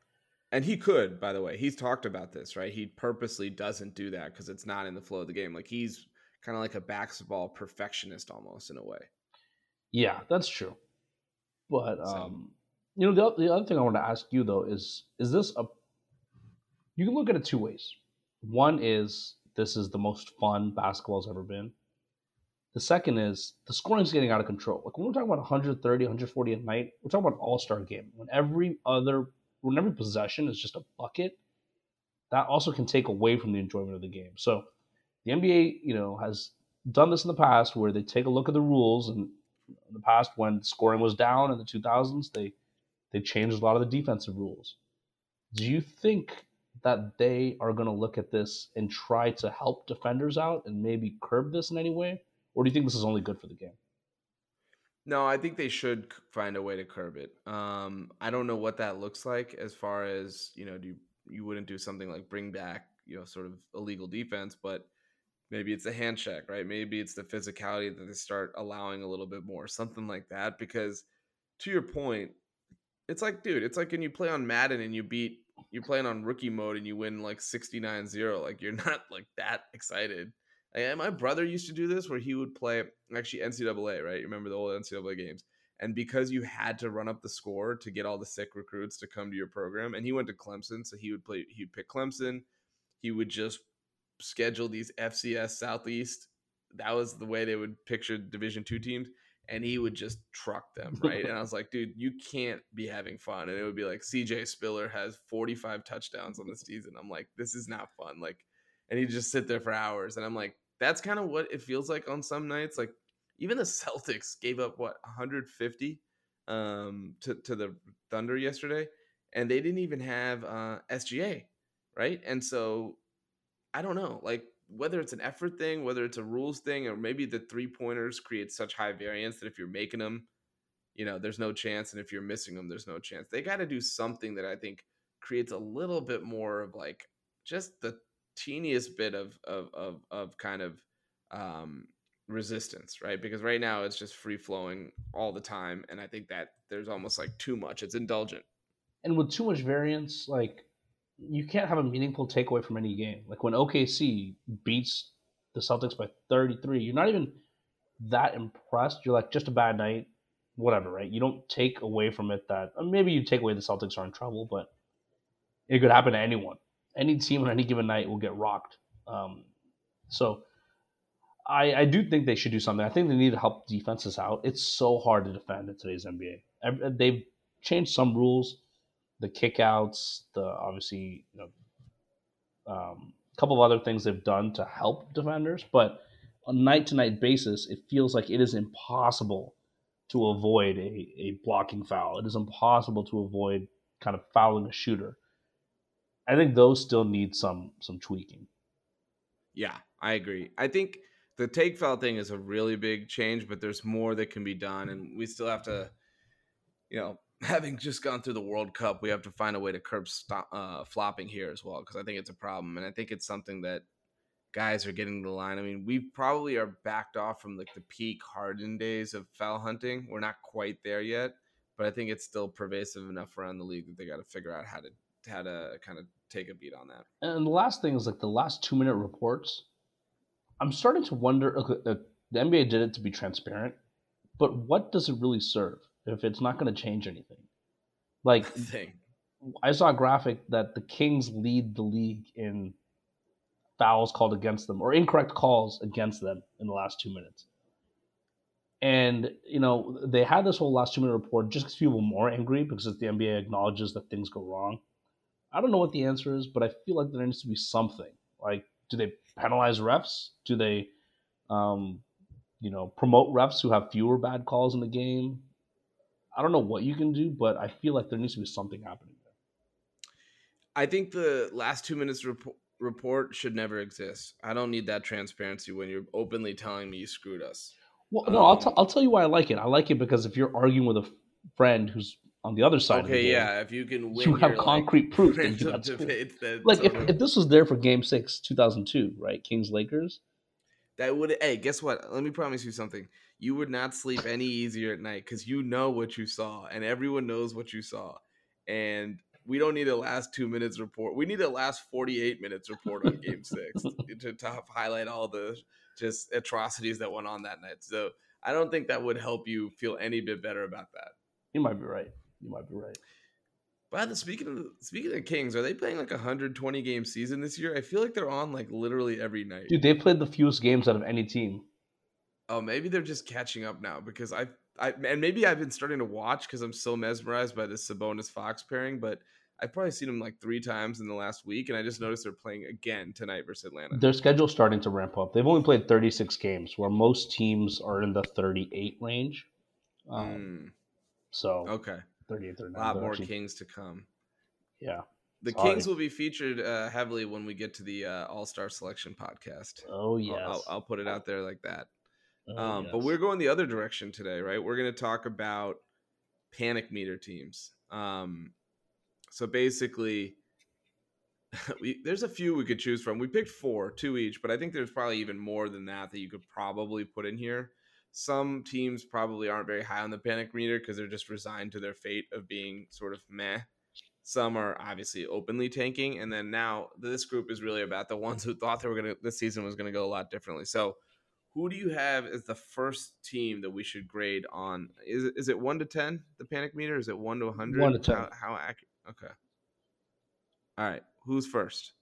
Speaker 2: and he could, by the way. He's talked about this, right? He purposely doesn't do that because it's not in the flow of the game. Like he's kind of like a basketball perfectionist almost in a way.
Speaker 1: Yeah, that's true. But um, you know, the, the other thing I want to ask you though is is this a you can look at it two ways. One is this is the most fun basketball's ever been. The second is the scoring is getting out of control. Like when we're talking about 130, 140 at night, we're talking about an all-star game. When every other when every possession is just a bucket, that also can take away from the enjoyment of the game. So the NBA, you know, has done this in the past where they take a look at the rules and in the past when scoring was down in the 2000s, they they changed a lot of the defensive rules. Do you think that they are going to look at this and try to help defenders out and maybe curb this in any way? Or do you think this is only good for the game?
Speaker 2: No, I think they should find a way to curb it. Um, I don't know what that looks like as far as you know. Do you, you wouldn't do something like bring back you know sort of illegal defense, but maybe it's a hand check, right? Maybe it's the physicality that they start allowing a little bit more, something like that. Because to your point, it's like, dude, it's like when you play on Madden and you beat you're playing on rookie mode and you win like 69-0 like you're not like that excited and my brother used to do this where he would play actually NCAA, right? You remember the old NCAA games, And because you had to run up the score to get all the sick recruits to come to your program, and he went to Clemson, so he would play, he'd pick Clemson. He would just schedule these FCS Southeast. That was the way they would picture Division two teams and he would just truck them, right? and I was like, dude, you can't be having fun. And it would be like CJ Spiller has 45 touchdowns on the season. I'm like, this is not fun. Like, and he'd just sit there for hours. And I'm like, that's kind of what it feels like on some nights. Like, even the Celtics gave up what 150 um, to to the Thunder yesterday, and they didn't even have uh, SGA, right? And so I don't know, like whether it's an effort thing, whether it's a rules thing, or maybe the three pointers create such high variance that if you're making them, you know, there's no chance, and if you're missing them, there's no chance. They got to do something that I think creates a little bit more of like just the teeniest bit of of of, of kind of um, resistance, right? Because right now it's just free flowing all the time, and I think that there's almost like too much. It's indulgent,
Speaker 1: and with too much variance, like you can't have a meaningful takeaway from any game. Like when OKC beats the Celtics by 33, you're not even that impressed. You're like, just a bad night, whatever, right? You don't take away from it that uh, maybe you take away the Celtics are in trouble, but it could happen to anyone. Any team on any given night will get rocked. Um, so I, I do think they should do something. I think they need to help defenses out. It's so hard to defend in today's NBA. They've changed some rules the kickouts, the obviously you know um, a couple of other things they've done to help defenders, but on night to night basis, it feels like it is impossible to avoid a, a blocking foul. It is impossible to avoid kind of fouling a shooter. I think those still need some some tweaking.
Speaker 2: Yeah, I agree. I think the take foul thing is a really big change, but there's more that can be done, and we still have to, you know, having just gone through the World Cup, we have to find a way to curb stop, uh, flopping here as well because I think it's a problem, and I think it's something that guys are getting the line. I mean, we probably are backed off from like the peak Harden days of foul hunting. We're not quite there yet, but I think it's still pervasive enough around the league that they got to figure out how to how to kind of take a beat on that.
Speaker 1: And the last thing is like the last two minute reports. I'm starting to wonder. Okay, the NBA did it to be transparent, but what does it really serve? If it's not going to change anything. Like Thing. I saw a graphic that the Kings lead the league in fouls called against them or incorrect calls against them in the last two minutes. And you know they had this whole last two minute report just because people were more angry because the NBA acknowledges that things go wrong. I don't know what the answer is, but I feel like there needs to be something. Like, do they penalize refs? Do they, um, you know, promote refs who have fewer bad calls in the game? I don't know what you can do, but I feel like there needs to be something happening there.
Speaker 2: I think the last two minutes report report should never exist. I don't need that transparency when you're openly telling me you screwed us.
Speaker 1: Well, no, um, I'll, t- I'll tell you why I like it. I like it because if you're arguing with a friend who's on the other side,
Speaker 2: okay,
Speaker 1: game,
Speaker 2: yeah, if you can, win,
Speaker 1: you have concrete like, proof. That debates, like if, if this was there for Game Six, two thousand two, right, Kings Lakers,
Speaker 2: that would. Hey, guess what? Let me promise you something you would not sleep any easier at night because you know what you saw and everyone knows what you saw. And we don't need a last two minutes report. We need a last 48 minutes report on game six to, highlight all the just atrocities that went on that night. So I don't think that would help you feel any bit better about that.
Speaker 1: You might be right. You might be right.
Speaker 2: By the speaking of speaking of Kings, are they playing like a 120 game season this year? I feel like they're on like literally every night.
Speaker 1: Dude, they played the fewest games out of any team
Speaker 2: oh, maybe they're just catching up now because I, I, and maybe I've been starting to watch because I'm so mesmerized by this Sabonis Fox pairing, but I've probably seen them like three times in the last week, and I just noticed they're playing again tonight versus Atlanta.
Speaker 1: Their schedule's starting to ramp up. They've only played 36 games, where most teams are in the 38 range. Um, mm. So
Speaker 2: okay,
Speaker 1: 38, 39.
Speaker 2: A lot more actually, Kings to come.
Speaker 1: Yeah.
Speaker 2: The Sorry. Kings will be featured uh, heavily when we get to the uh, All Star Selection podcast.
Speaker 1: Oh yes,
Speaker 2: I'll, I'll, I'll put it out there like that. Oh, um, yes. But we're going the other direction today, right? We're going to talk about panic meter teams. Um, so basically, we, there's a few we could choose from. We picked four, two each, but I think there's probably even more than that that you could probably put in here. Some teams probably aren't very high on the panic meter because they're just resigned to their fate of being sort of meh. Some are obviously openly tanking, and then now this group is really about the ones who thought they were gonna this season was gonna go a lot differently. So who do you have as the first team that we should grade on? Is it, is it one to ten the panic meter? Is it one to hundred?
Speaker 1: One to ten.
Speaker 2: How, how accurate? Okay. All right. Who's first?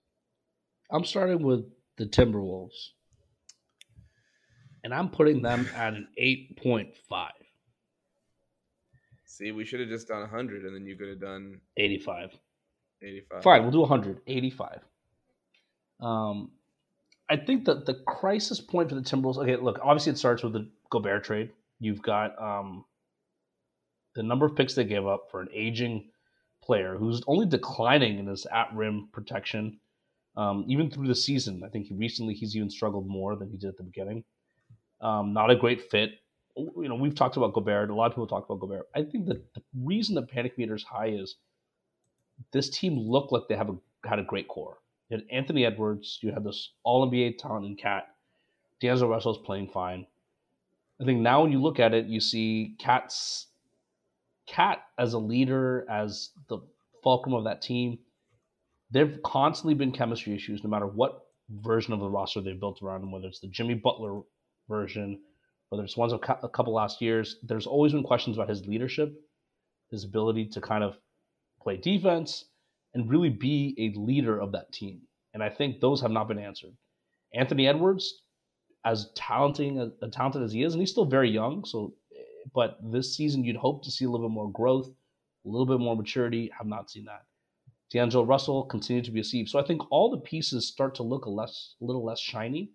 Speaker 1: I'm starting with the Timberwolves, and I'm putting them at an eight point five.
Speaker 2: See, we should have just done 100 and then you could have done
Speaker 1: 85.
Speaker 2: 85.
Speaker 1: Fine, we'll do 100. 85. Um, I think that the crisis point for the Timberwolves. Okay, look, obviously it starts with the Gobert trade. You've got um, the number of picks they gave up for an aging player who's only declining in his at rim protection, um, even through the season. I think he recently he's even struggled more than he did at the beginning. Um, not a great fit. You know, we've talked about Gobert. A lot of people talk about Gobert. I think that the reason the panic meter is high is this team looked like they have a, had a great core. You had Anthony Edwards. You had this All NBA talent in KAT. D'Angelo Russell's playing fine. I think now when you look at it, you see KAT's KAT as a leader, as the fulcrum of that team. There've constantly been chemistry issues, no matter what version of the roster they've built around him, whether it's the Jimmy Butler version, whether it's ones of a couple last years. There's always been questions about his leadership, his ability to kind of play defense, and really be a leader of that team. And I think those have not been answered. Anthony Edwards, as talented as, uh, as uh, talented as he is, and he's still very young, so eh, but this season you'd hope to see a little bit more growth, a little bit more maturity. Have not seen that. D'Angelo Russell continued to be a sieve. So I think all the pieces start to look a less a little less shiny.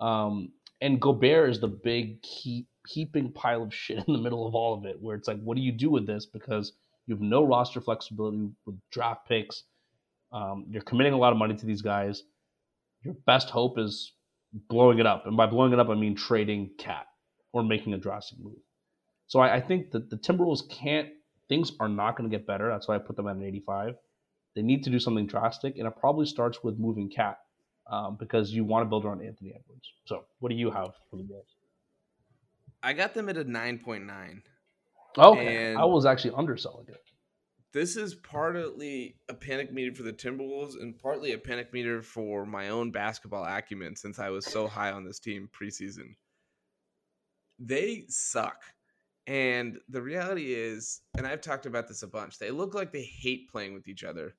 Speaker 1: Um, and Gobert is the big heap, heaping pile of shit in the middle of all of it, where it's like, what do you do with this? Because you have no roster flexibility with draft picks. Um, you're committing a lot of money to these guys. Your best hope is blowing it up, and by blowing it up, I mean trading KAT or making a drastic move. So I, I think that the Timberwolves can't. Things are not going to get better. That's why I put them at an 85. They need to do something drastic, and it probably starts with moving KAT um, because you want to build around Anthony Edwards. So, what do you have for the Wolves?
Speaker 2: I got them at a 9.9.
Speaker 1: Okay. And I was actually underselling it.
Speaker 2: This is partly a panic meter for the Timberwolves and partly a panic meter for my own basketball acumen since I was so high on this team preseason. They suck. And the reality is, and I've talked about this a bunch, they look like they hate playing with each other.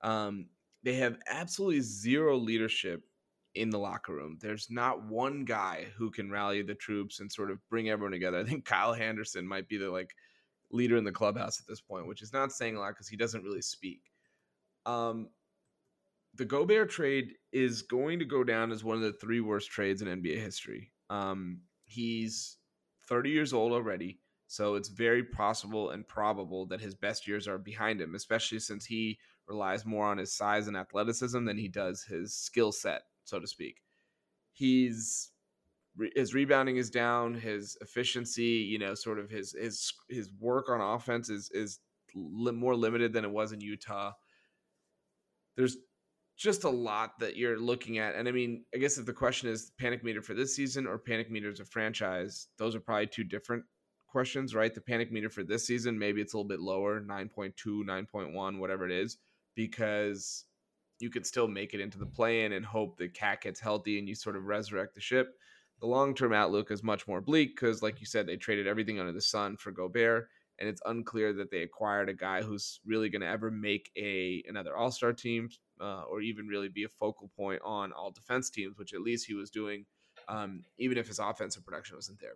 Speaker 2: Um, they have absolutely zero leadership in the locker room. There's not one guy who can rally the troops and sort of bring everyone together. I think Kyle Anderson might be the like leader in the clubhouse at this point, which is not saying a lot because he doesn't really speak. Um, the Gobert trade is going to go down as one of the three worst trades in NBA history. Um, he's 30 years old already, so it's very possible and probable that his best years are behind him, especially since he relies more on his size and athleticism than he does his skill set, so to speak. He's his rebounding is down, his efficiency, you know, sort of his his his work on offense is is li- more limited than it was in Utah. There's just a lot that you're looking at, and I mean, I guess if the question is panic meter for this season or panic meter as a franchise, those are probably two different questions, right? The panic meter for this season, maybe it's a little bit lower, 9.2, 9.1, whatever it is because you could still make it into the play in and hope that KAT gets healthy and you sort of resurrect the ship. The long term outlook is much more bleak because, like you said, they traded everything under the sun for Gobert, and it's unclear that they acquired a guy who's really going to ever make a another All Star team uh, or even really be a focal point on all defense teams, which at least he was doing, um, even if his offensive production wasn't there.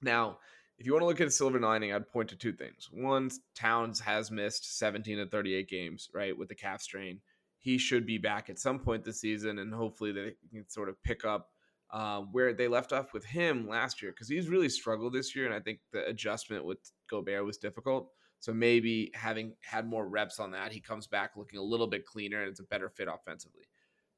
Speaker 2: Now, if you want to look at a silver lining, I'd point to two things. One, Towns has missed 17 to 38 games, right, with the calf strain. He should be back at some point this season, and hopefully they can sort of pick up uh, where they left off with him last year because he's really struggled this year, and I think the adjustment with Gobert was difficult. So maybe having had more reps on that, he comes back looking a little bit cleaner and it's a better fit offensively.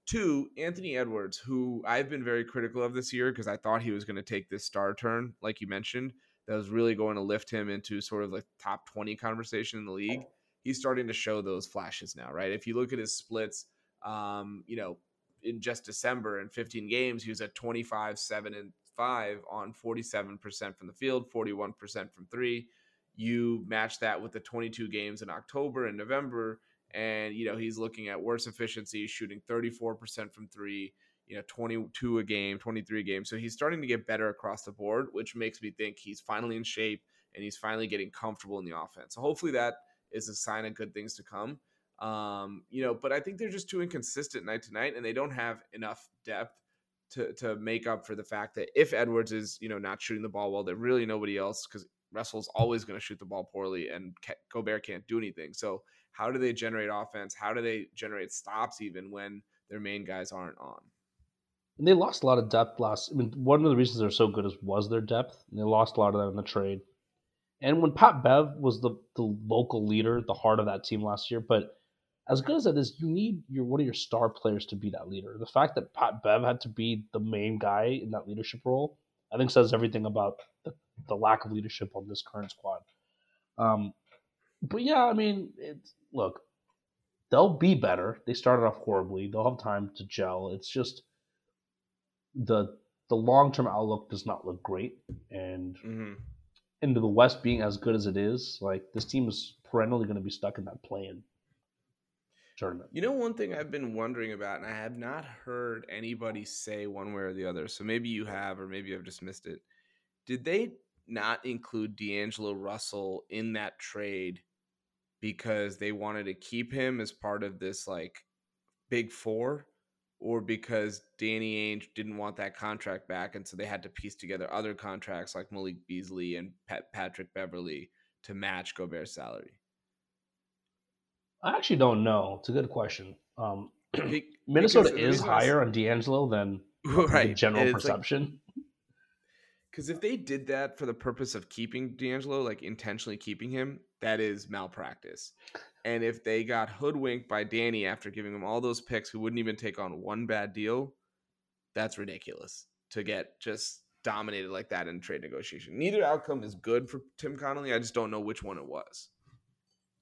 Speaker 2: Two, Anthony Edwards, who I've been very critical of this year because I thought he was going to take this star turn, like you mentioned that was really going to lift him into sort of like top 20 conversation in the league. He's starting to show those flashes now, right? If you look at his splits, um, you know, in just December in 15 games, he was at 25, 7, and 5 on 47% from the field, 41% from three. You match that with the 22 games in October and November, and you know, he's looking at worse efficiency, shooting 34% from three. you know 22 a game, 23 a game. So he's starting to get better across the board, which makes me think he's finally in shape and he's finally getting comfortable in the offense. So hopefully that is a sign of good things to come. Um, you know, but I think they're just too inconsistent night to night, and they don't have enough depth to to make up for the fact that if Edwards is you know not shooting the ball well, that really nobody else because Russell's always going to shoot the ball poorly, and Gobert can't do anything. So how do they generate offense? How do they generate stops even when their main guys aren't on?
Speaker 1: And they lost a lot of depth last. I mean, one of the reasons they're so good is was their depth. And they lost a lot of that in the trade. And when Pat Bev was the the local leader, the heart of that team last year, but as good as that is, you need your one of your star players to be that leader. The fact that Pat Bev had to be the main guy in that leadership role, I think says everything about the, the lack of leadership on this current squad. Um, but yeah, I mean, it's look, they'll be better. They started off horribly. They'll have time to gel. It's just the the long term outlook does not look great, and mm-hmm. Into the West being as good as it is, like this team is perennially going to be stuck in that play-in tournament.
Speaker 2: You know, one thing I've been wondering about, and I have not heard anybody say one way or the other. So maybe you have, or maybe I've just missed it. Did they not include D'Angelo Russell in that trade because they wanted to keep him as part of this like big four? Or because Danny Ainge didn't want that contract back, and so they had to piece together other contracts like Malik Beasley and Pat- Patrick Beverley to match Gobert's salary.
Speaker 1: I actually don't know. It's a good question. Um, Minnesota is higher on D'Angelo than right. the general perception.
Speaker 2: Because like, if they did that for the purpose of keeping D'Angelo, like intentionally keeping him, that is malpractice. And if they got hoodwinked by Danny after giving him all those picks who wouldn't even take on one bad deal, that's ridiculous to get just dominated like that in trade negotiation. Neither outcome is good for Tim Connolly. I just don't know which one it was.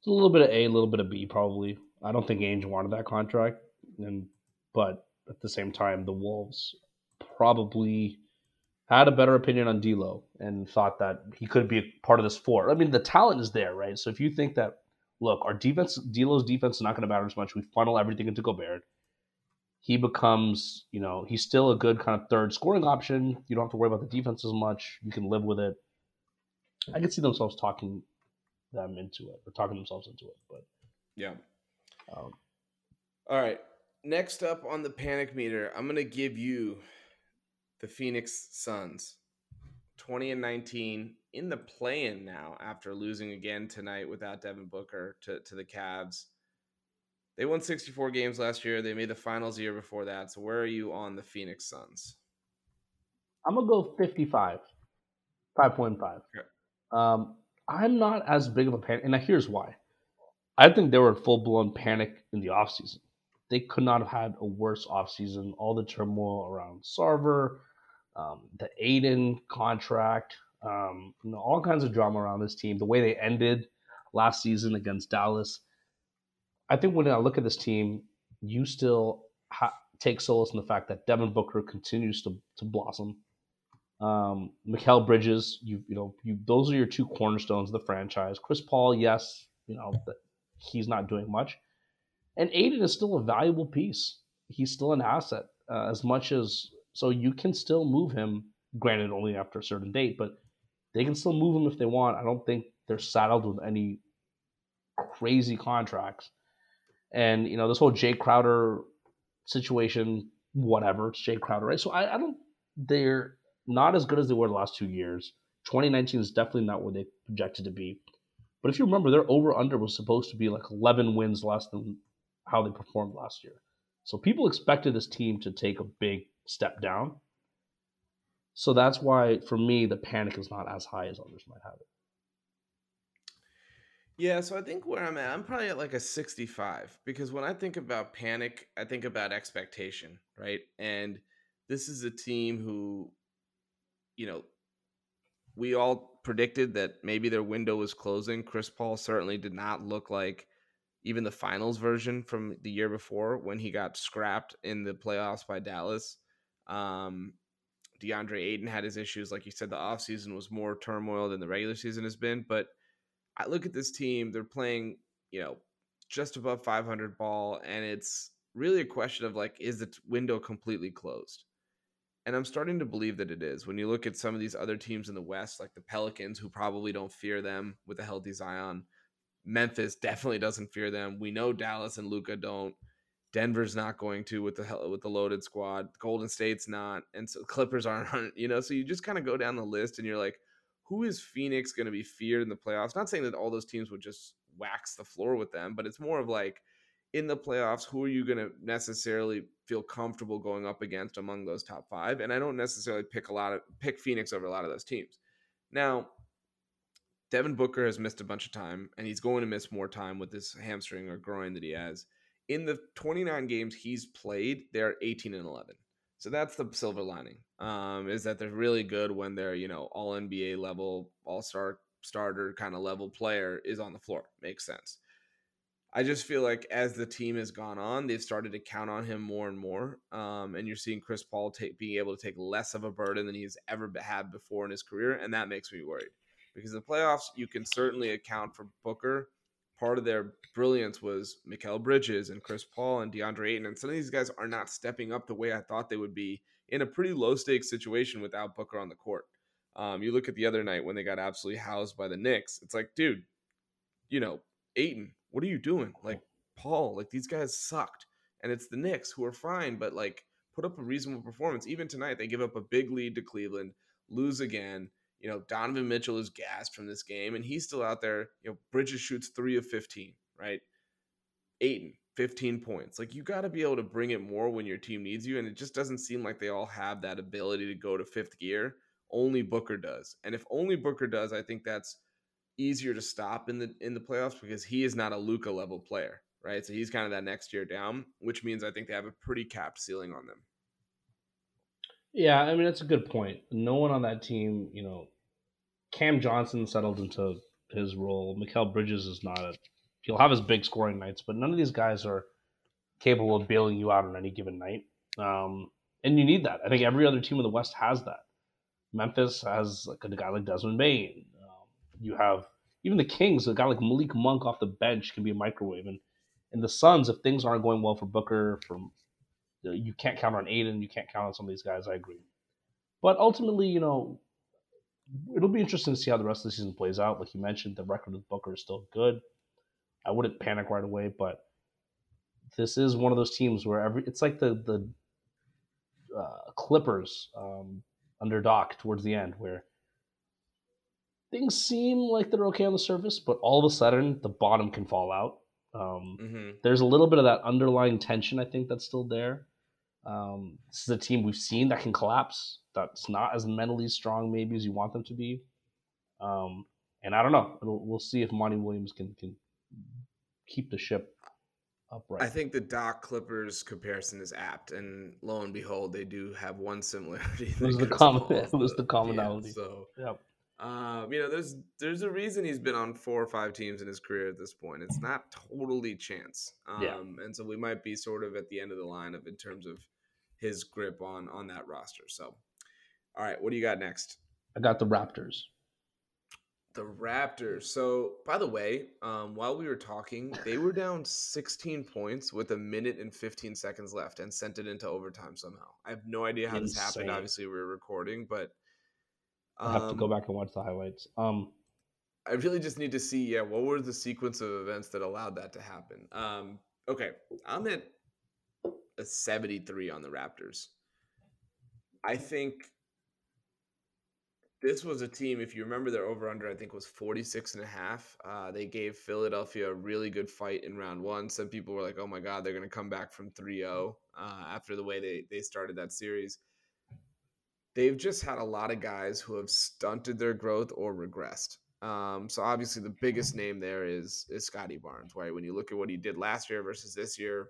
Speaker 1: It's a little bit of A, a little bit of B, probably. I don't think Ainge wanted that contract, and but at the same time, the Wolves probably had a better opinion on D'Lo and thought that he could be a part of this four. I mean, the talent is there, right? So if you think that, look, our defense, D'Lo's defense is not going to matter as much. We funnel everything into Gobert. He becomes, you know, he's still a good kind of third scoring option. You don't have to worry about the defense as much. You can live with it. I can see themselves talking them into it or talking themselves into it. But
Speaker 2: yeah. Um, All right. Next up on the panic meter, I'm gonna give you the Phoenix Suns, 20 and 19 in the play-in now after losing again tonight without Devin Booker to to the Cavs. They won 64 games last year. They made the finals the year before that. So where are you on the Phoenix Suns?
Speaker 1: I'm gonna go 55, 5.5. Okay. Um, I'm not as big of a panic, and here's why. I think they were in full blown panic in the offseason. They could not have had a worse offseason. All the turmoil around Sarver, um, the Ayton contract, um, you know, all kinds of drama around this team. The way they ended last season against Dallas. I think when I look at this team, you still ha- take solace in the fact that Devin Booker continues to, to blossom. Um, Mikal Bridges, you you know, you those are your two cornerstones of the franchise. Chris Paul, yes, you know, he's not doing much, and Ayton is still a valuable piece. He's still an asset uh, as much as so you can still move him. Granted, only after a certain date, but they can still move him if they want. I don't think they're saddled with any crazy contracts. And you know, this whole Jae Crowder situation, whatever, it's Jae Crowder, right? So I, I don't. They're not as good as they were the last two years. 2019 is definitely not where they projected to be. But if you remember, their over under was supposed to be like 11 wins less than how they performed last year. So people expected this team to take a big step down. So that's why, for me, the panic is not as high as others might have it.
Speaker 2: Yeah, so I think where I'm at, I'm probably at like a 65 because when I think about panic, I think about expectation, right? And this is a team who you know, we all predicted that maybe their window was closing. Chris Paul certainly did not look like even the finals version from the year before when he got scrapped in the playoffs by Dallas. Um, DeAndre Ayton had his issues. Like you said, the offseason was more turmoil than the regular season has been. But I look at this team, they're playing, you know, just above 500 ball, and it's really a question of like, is the window completely closed? And I'm starting to believe that it is. When you look at some of these other teams in the West, like the Pelicans, who probably don't fear them with a healthy Zion. Memphis definitely doesn't fear them. We know Dallas and Luka don't. Denver's not going to with the hell with the loaded squad. Golden State's not, and so Clippers aren't. You know, so you just kind of go down the list, and you're like, who is Phoenix going to be feared in the playoffs? Not saying that all those teams would just wax the floor with them, but it's more of like in the playoffs, who are you going to necessarily feel comfortable going up against among those top five? And I don't necessarily pick a lot of pick Phoenix over a lot of those teams. Now, Devin Booker has missed a bunch of time, and he's going to miss more time with this hamstring or groin that he has. In the 29 games he's played, they're 18 and 11. So that's the silver lining. Um, is that they're really good when they're you know all NBA level, all star starter kind of level player is on the floor. Makes sense. I just feel like as the team has gone on, they've started to count on him more and more. Um, and you're seeing Chris Paul take, being able to take less of a burden than he's ever had before in his career, and that makes me worried because the playoffs you can certainly account for Booker. Part of their brilliance was Mikal Bridges and Chris Paul and DeAndre Ayton, and some of these guys are not stepping up the way I thought they would be in a pretty low stakes situation without Booker on the court. Um, you look at the other night when they got absolutely housed by the Knicks. It's like, dude, you know, Ayton, what are you doing? Like Paul, like these guys sucked. And it's the Knicks who are fine, but like put up a reasonable performance. Even tonight, they give up a big lead to Cleveland, lose again. You know, Donovan Mitchell is gassed from this game, and he's still out there. You know, Bridges shoots three of 15, right? Ayton, 15 points. Like you got to be able to bring it more when your team needs you. And it just doesn't seem like they all have that ability to go to fifth gear. Only Booker does. And if only Booker does, I think that's easier to stop in the in the playoffs because he is not a Luka level player, right? So he's kind of that next year down, which means I think they have a pretty capped ceiling on them.
Speaker 1: Yeah, I mean that's a good point. No one on that team, you know, Cam Johnson settled into his role. Mikal Bridges is not a he'll have his big scoring nights, but none of these guys are capable of bailing you out on any given night. Um, and you need that. I think every other team in the West has that. Memphis has like a guy like Desmond Bane you have even the Kings, a guy like Malik Monk off the bench can be a microwave. And, and the Suns, if things aren't going well for Booker, from you can't count on Ayton, you can't count on some of these guys. I agree. But ultimately, you know, it'll be interesting to see how the rest of the season plays out. Like you mentioned, the record with Booker is still good. I wouldn't panic right away, but this is one of those teams where every it's like the the uh, Clippers um, under Doc towards the end, where things seem like they're okay on the surface, but all of a sudden the bottom can fall out. Um, mm-hmm. There's a little bit of that underlying tension, I think, that's still there. Um, this is a team we've seen that can collapse, that's not as mentally strong maybe as you want them to be. Um, and I don't know. It'll, we'll see if Monty Williams can can keep the ship upright.
Speaker 2: I think the Doc Clippers comparison is apt, and lo and behold, they do have one similarity.
Speaker 1: It was the common. It was the commonality.
Speaker 2: Yeah, so, yep. Um, you know, there's there's a reason he's been on four or five teams in his career at this point. It's not totally chance. Um, yeah. and so we might be sort of at the end of the line of in terms of his grip on on that roster. So, all right, what do you got next?
Speaker 1: I got the Raptors.
Speaker 2: The Raptors. So, by the way, um, while we were talking, they were down 16 points with a minute and 15 seconds left and sent it into overtime somehow. I have no idea how Insane. this happened. Obviously, we were recording, but
Speaker 1: I have um, to go um, back and watch the highlights. Um,
Speaker 2: I really just need to see, yeah, what were the sequence of events that allowed that to happen? Um, okay, I'm at a 73 on the Raptors. I think this was a team, if you remember their over under, I think was 46 and a half. Uh, they gave Philadelphia a really good fight in round one. Some people were like, oh my God, they're going to come back from 3 0 uh, after the way they, they started that series they've just had a lot of guys who have stunted their growth or regressed. Um, so obviously the biggest name there is is Scottie Barnes, right? When you look at what he did last year versus this year,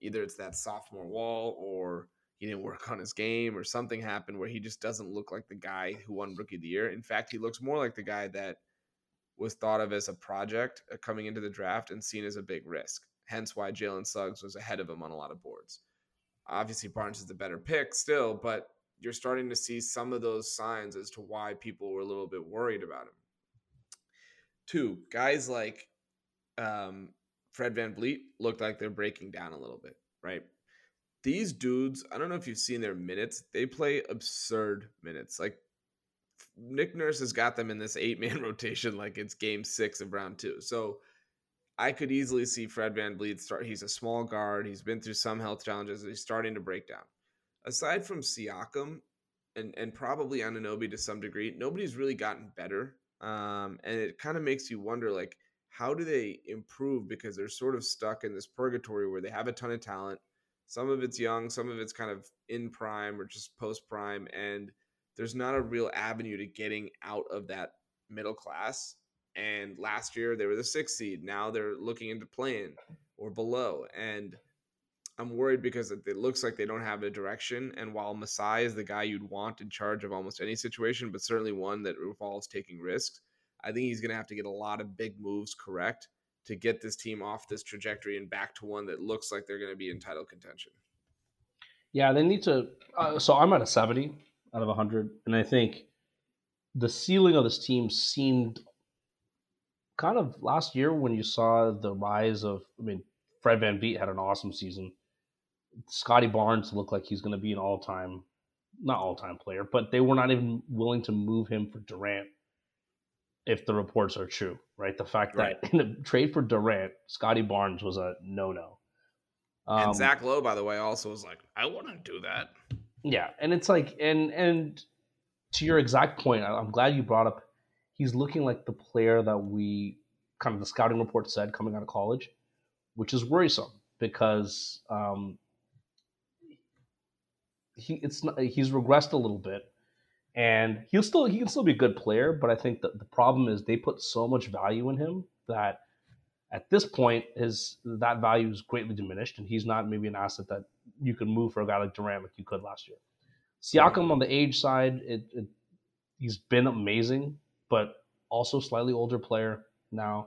Speaker 2: either it's that sophomore wall or he didn't work on his game or something happened where he just doesn't look like the guy who won rookie of the year. In fact, he looks more like the guy that was thought of as a project uh, coming into the draft and seen as a big risk. Hence why Jalen Suggs was ahead of him on a lot of boards. Obviously, Barnes is the better pick still, but you're starting to see some of those signs as to why people were a little bit worried about him. Two, guys like um, Fred VanVleet looked like they're breaking down a little bit. right? These dudes, I don't know if you've seen their minutes. They play absurd minutes. Like Nick Nurse has got them in this eight man rotation like it's game six of round two. So I could easily see Fred Van VanVleet start. He's a small guard. He's been through some health challenges. He's starting to break down. Aside from Siakam and, and probably Anunoby to some degree, nobody's really gotten better. Um, and it kind of makes you wonder like, how do they improve? Because they're sort of stuck in this purgatory where they have a ton of talent. Some of it's young, some of it's kind of in prime or just post prime. And there's not a real avenue to getting out of that middle class. And last year they were the sixth seed. Now they're looking into playing or below. And I'm worried because it looks like they don't have a direction. And while Masai is the guy you'd want in charge of almost any situation, but certainly one that involves taking risks, I think he's going to have to get a lot of big moves correct to get this team off this trajectory and back to one that looks like they're going to be in title contention.
Speaker 1: Yeah, they need to. Uh, so I'm at a 70 out of 100. And I think the ceiling of this team seemed kind of last year when you saw the rise of, I mean, Fred Van VanVleet had an awesome season. Scottie Barnes looked like he's going to be an all time, not all time player, but they were not even willing to move him for Durant if the reports are true, right? The fact right. that in a trade for Durant, Scottie Barnes was a no no.
Speaker 2: Um, and Zach Lowe, by the way, also was like, I wouldn't do that.
Speaker 1: Yeah, and it's like, and and to your exact point, I'm glad you brought up. He's looking like the player that we kind of the scouting report said coming out of college, which is worrisome because um, he it's not, he's regressed a little bit, and he'll still he can still be a good player, but I think that the problem is they put so much value in him that at this point his that value is greatly diminished, and he's not maybe an asset that you could move for a guy like Durant like you could last year. Siakam on the age side, it, it, he's been amazing, but also slightly older player now.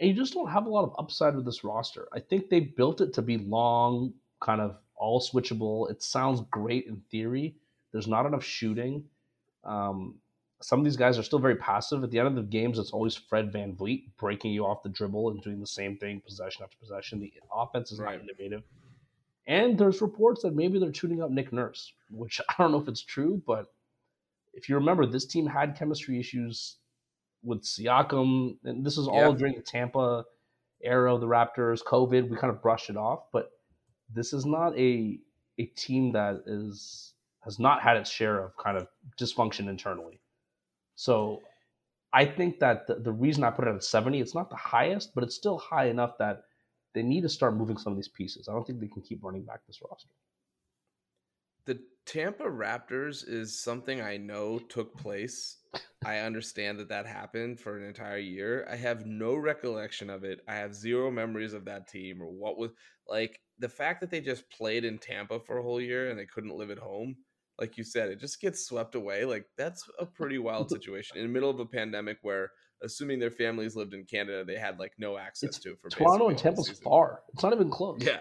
Speaker 1: And you just don't have a lot of upside with this roster. I think they built it to be long, kind of all switchable. It sounds great in theory. There's not enough shooting. Um, some of these guys are still very passive. At the end of the games, it's always Fred Van VanVleet breaking you off the dribble and doing the same thing possession after possession. The offense is right. not innovative. And there's reports that maybe they're tuning up Nick Nurse, which I don't know if it's true, but if you remember, this team had chemistry issues with Siakam, and this is all yeah. during the Tampa era of the Raptors, COVID. We kind of brushed it off, but this is not a a team that is has not had its share of kind of dysfunction internally. So I think that the, the reason I put it at 70, it's not the highest, but it's still high enough that they need to start moving some of these pieces. I don't think they can keep running back this roster.
Speaker 2: The Tampa Raptors is something I know took place. I understand that that happened for an entire year. I have no recollection of it. I have zero memories of that team or what was like the fact that they just played in Tampa for a whole year and they couldn't live at home. Like you said, it just gets swept away. Like that's a pretty wild situation in the middle of a pandemic where assuming their families lived in Canada, they had like no access
Speaker 1: it's
Speaker 2: to for
Speaker 1: Toronto and Tampa's far. It's not even close.
Speaker 2: Yeah,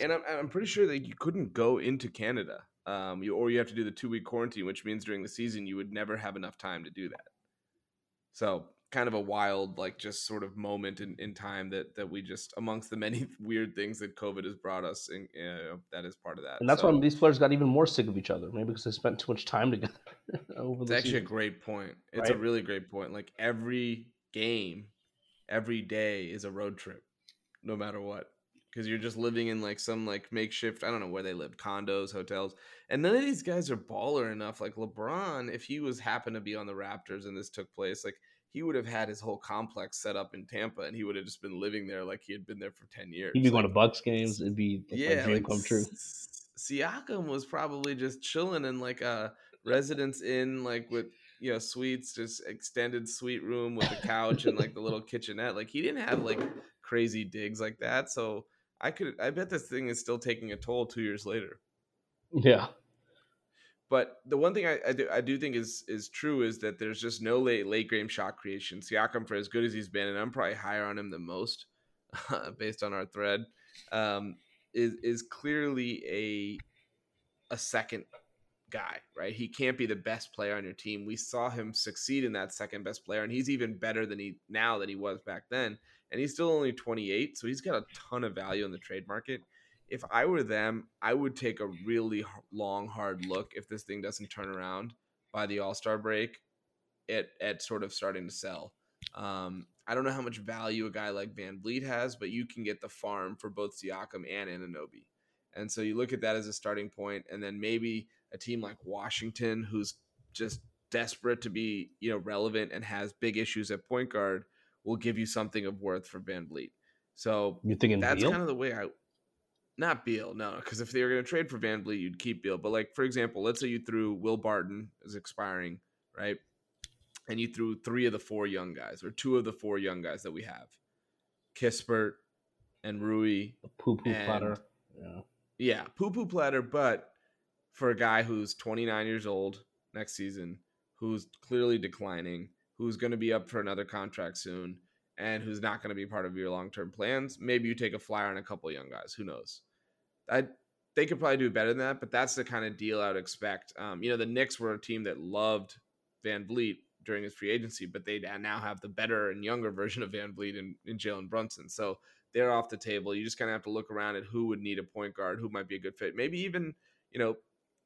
Speaker 2: and I'm I'm pretty sure that you couldn't go into Canada, um, you or you have to do the two week quarantine, which means during the season you would never have enough time to do that. So kind of a wild like just sort of moment in, in time that that we just amongst the many weird things that covid has brought us and uh, that is part of that
Speaker 1: and that's so, why these players got even more sick of each other maybe because they spent too much time together
Speaker 2: over it's actually season. a great point it's right? a really great point like every game every day is a road trip no matter what because you're just living in like some like makeshift i don't know where they live condos hotels and none of these guys are baller enough like lebron if he was happened to be on the raptors and this took place like he would have had his whole complex set up in Tampa, and he would have just been living there like he had been there for ten years.
Speaker 1: He'd be
Speaker 2: like,
Speaker 1: going to Bucks games. It'd be
Speaker 2: yeah, like, come true. Siakam was probably just chilling in like a residence inn, like with you know suites, just extended suite room with a couch and like the little kitchenette. Like he didn't have like crazy digs like that. So I could, I bet this thing is still taking a toll two years later.
Speaker 1: Yeah,
Speaker 2: but the one thing I, I, do, I do think is is true is that there's just no late late game shot creation. Siakam, for as good as he's been, and I'm probably higher on him than most, based on our thread, um, is is clearly a a second guy, right? He can't be the best player on your team. We saw him succeed in that second best player, and he's even better than he now than he was back then. And he's still only 28, so he's got a ton of value in the trade market if I were them, I would take a really long, hard look if this thing doesn't turn around by the All Star break at, at sort of starting to sell. Um, I don't know how much value a guy like VanVleet has, but you can get the farm for both Siakam and Anunoby. And so you look at that as a starting point, and then maybe a team like Washington, who's just desperate to be you know relevant and has big issues at point guard, will give you something of worth for Van VanVleet. So
Speaker 1: you're thinking
Speaker 2: that's
Speaker 1: Beal?
Speaker 2: kind of the way I not Beal, no, because if they were going to trade for Van VanVleet, you'd keep Beal. But like for example, let's say you threw Will Barton is expiring, right? And you threw three of the four young guys, or two of the four young guys that we have, Kispert and Rui,
Speaker 1: poo poo platter.
Speaker 2: Yeah, yeah, poo poo platter. But for a guy who's 29 years old next season, who's clearly declining, who's going to be up for another contract soon, and who's not going to be part of your long term plans, maybe you take a flyer on a couple young guys. Who knows? I they could probably do better than that, but that's the kind of deal I would expect. Um, you know, the Knicks were a team that loved VanVleet during his free agency, but they now have the better and younger version of VanVleet in, in Jalen Brunson. So they're off the table. You just kind of have to look around at who would need a point guard, who might be a good fit. Maybe even, you know,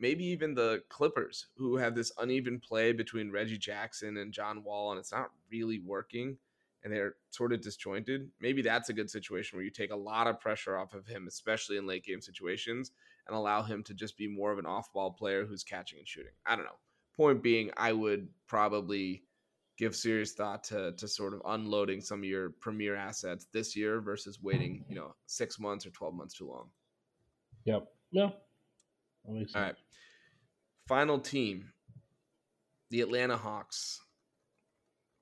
Speaker 2: maybe even the Clippers, who have this uneven play between Reggie Jackson and John Wall, and it's not really working and they're sort of disjointed, maybe that's a good situation where you take a lot of pressure off of him, especially in late game situations, and allow him to just be more of an off ball player who's catching and shooting. I don't know. Point being, I would probably give serious thought to to sort of unloading some of your premier assets this year versus waiting, you know, six months or twelve months too long.
Speaker 1: Yep. Yeah.
Speaker 2: All right. Final team, the Atlanta Hawks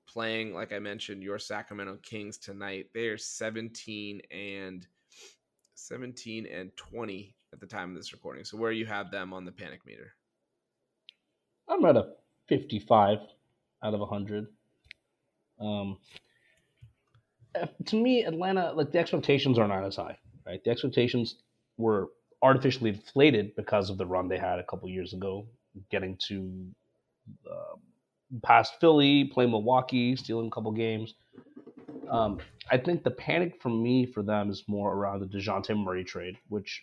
Speaker 2: playing, like I mentioned, your Sacramento Kings tonight. They are 17 and 17 and 20 at the time of this recording. So where you have them on the panic meter?
Speaker 1: I'm at a 55 out of 100. Um, eh, to me, Atlanta, like the expectations are not as high, right? The expectations were artificially inflated because of the run they had a couple years ago, getting to uh, past Philly, playing Milwaukee, stealing a couple games. Um, I think the panic for me for them is more around the Dejounte Murray trade, which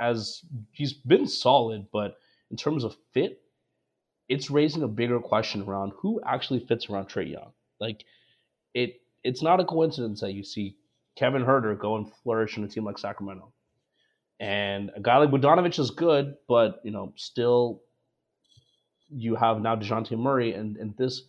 Speaker 1: as he's been solid, but in terms of fit, it's raising a bigger question around who actually fits around Trae Young. Like it it's not a coincidence that you see Kevin Huerter go and flourish in a team like Sacramento. And a guy like Bogdanovich is good, but you know, still you have now Dejounte Murray and, and this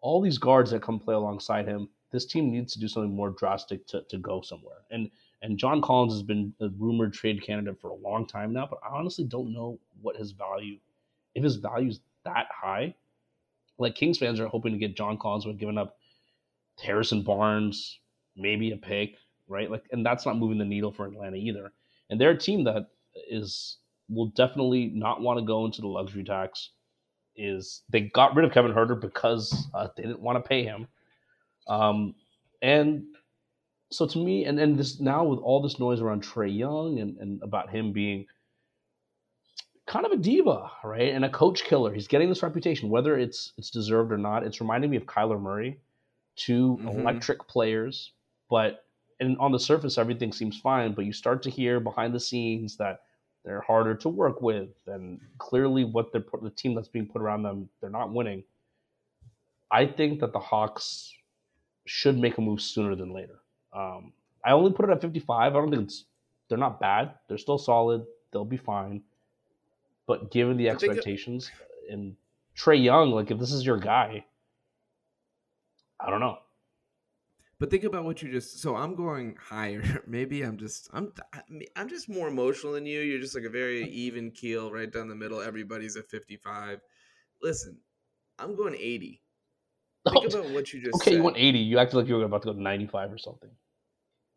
Speaker 1: all these guards that come play alongside him, this team needs to do something more drastic to, to go somewhere. And and John Collins has been a rumored trade candidate for a long time now, but I honestly don't know what his value, if his value is that high. Like Kings fans are hoping to get John Collins with giving up Harrison Barnes, maybe a pick, right? Like, and that's not moving the needle for Atlanta either. And they're a team that is will definitely not want to go into the luxury tax is they got rid of Kevin Huerter because uh, they didn't want to pay him. Um, and so to me, and then this now with all this noise around Trae Young and, and about him being kind of a diva, right, and a coach killer, he's getting this reputation, whether it's it's deserved or not. It's reminding me of Kyler Murray, 2 mm-hmm. electric players, but and on the surface everything seems fine, but you start to hear behind the scenes that they're harder to work with, and clearly, what they're the team that's being put around them, they're not winning. I think that the Hawks should make a move sooner than later. Um, I only put it at 55. I don't think it's they're not bad. They're still solid. They'll be fine. But given the expectations and Trae Young, like if this is your guy, I don't know.
Speaker 2: But think about what you just. So I'm going higher. Maybe I'm just. I'm. I'm just more emotional than you. You're just like a very even keel, right down the middle. Everybody's at 55. Listen, I'm going 80. Think about what you just.
Speaker 1: Okay,
Speaker 2: said.
Speaker 1: you went 80. You acted like you were about to go 95 or something.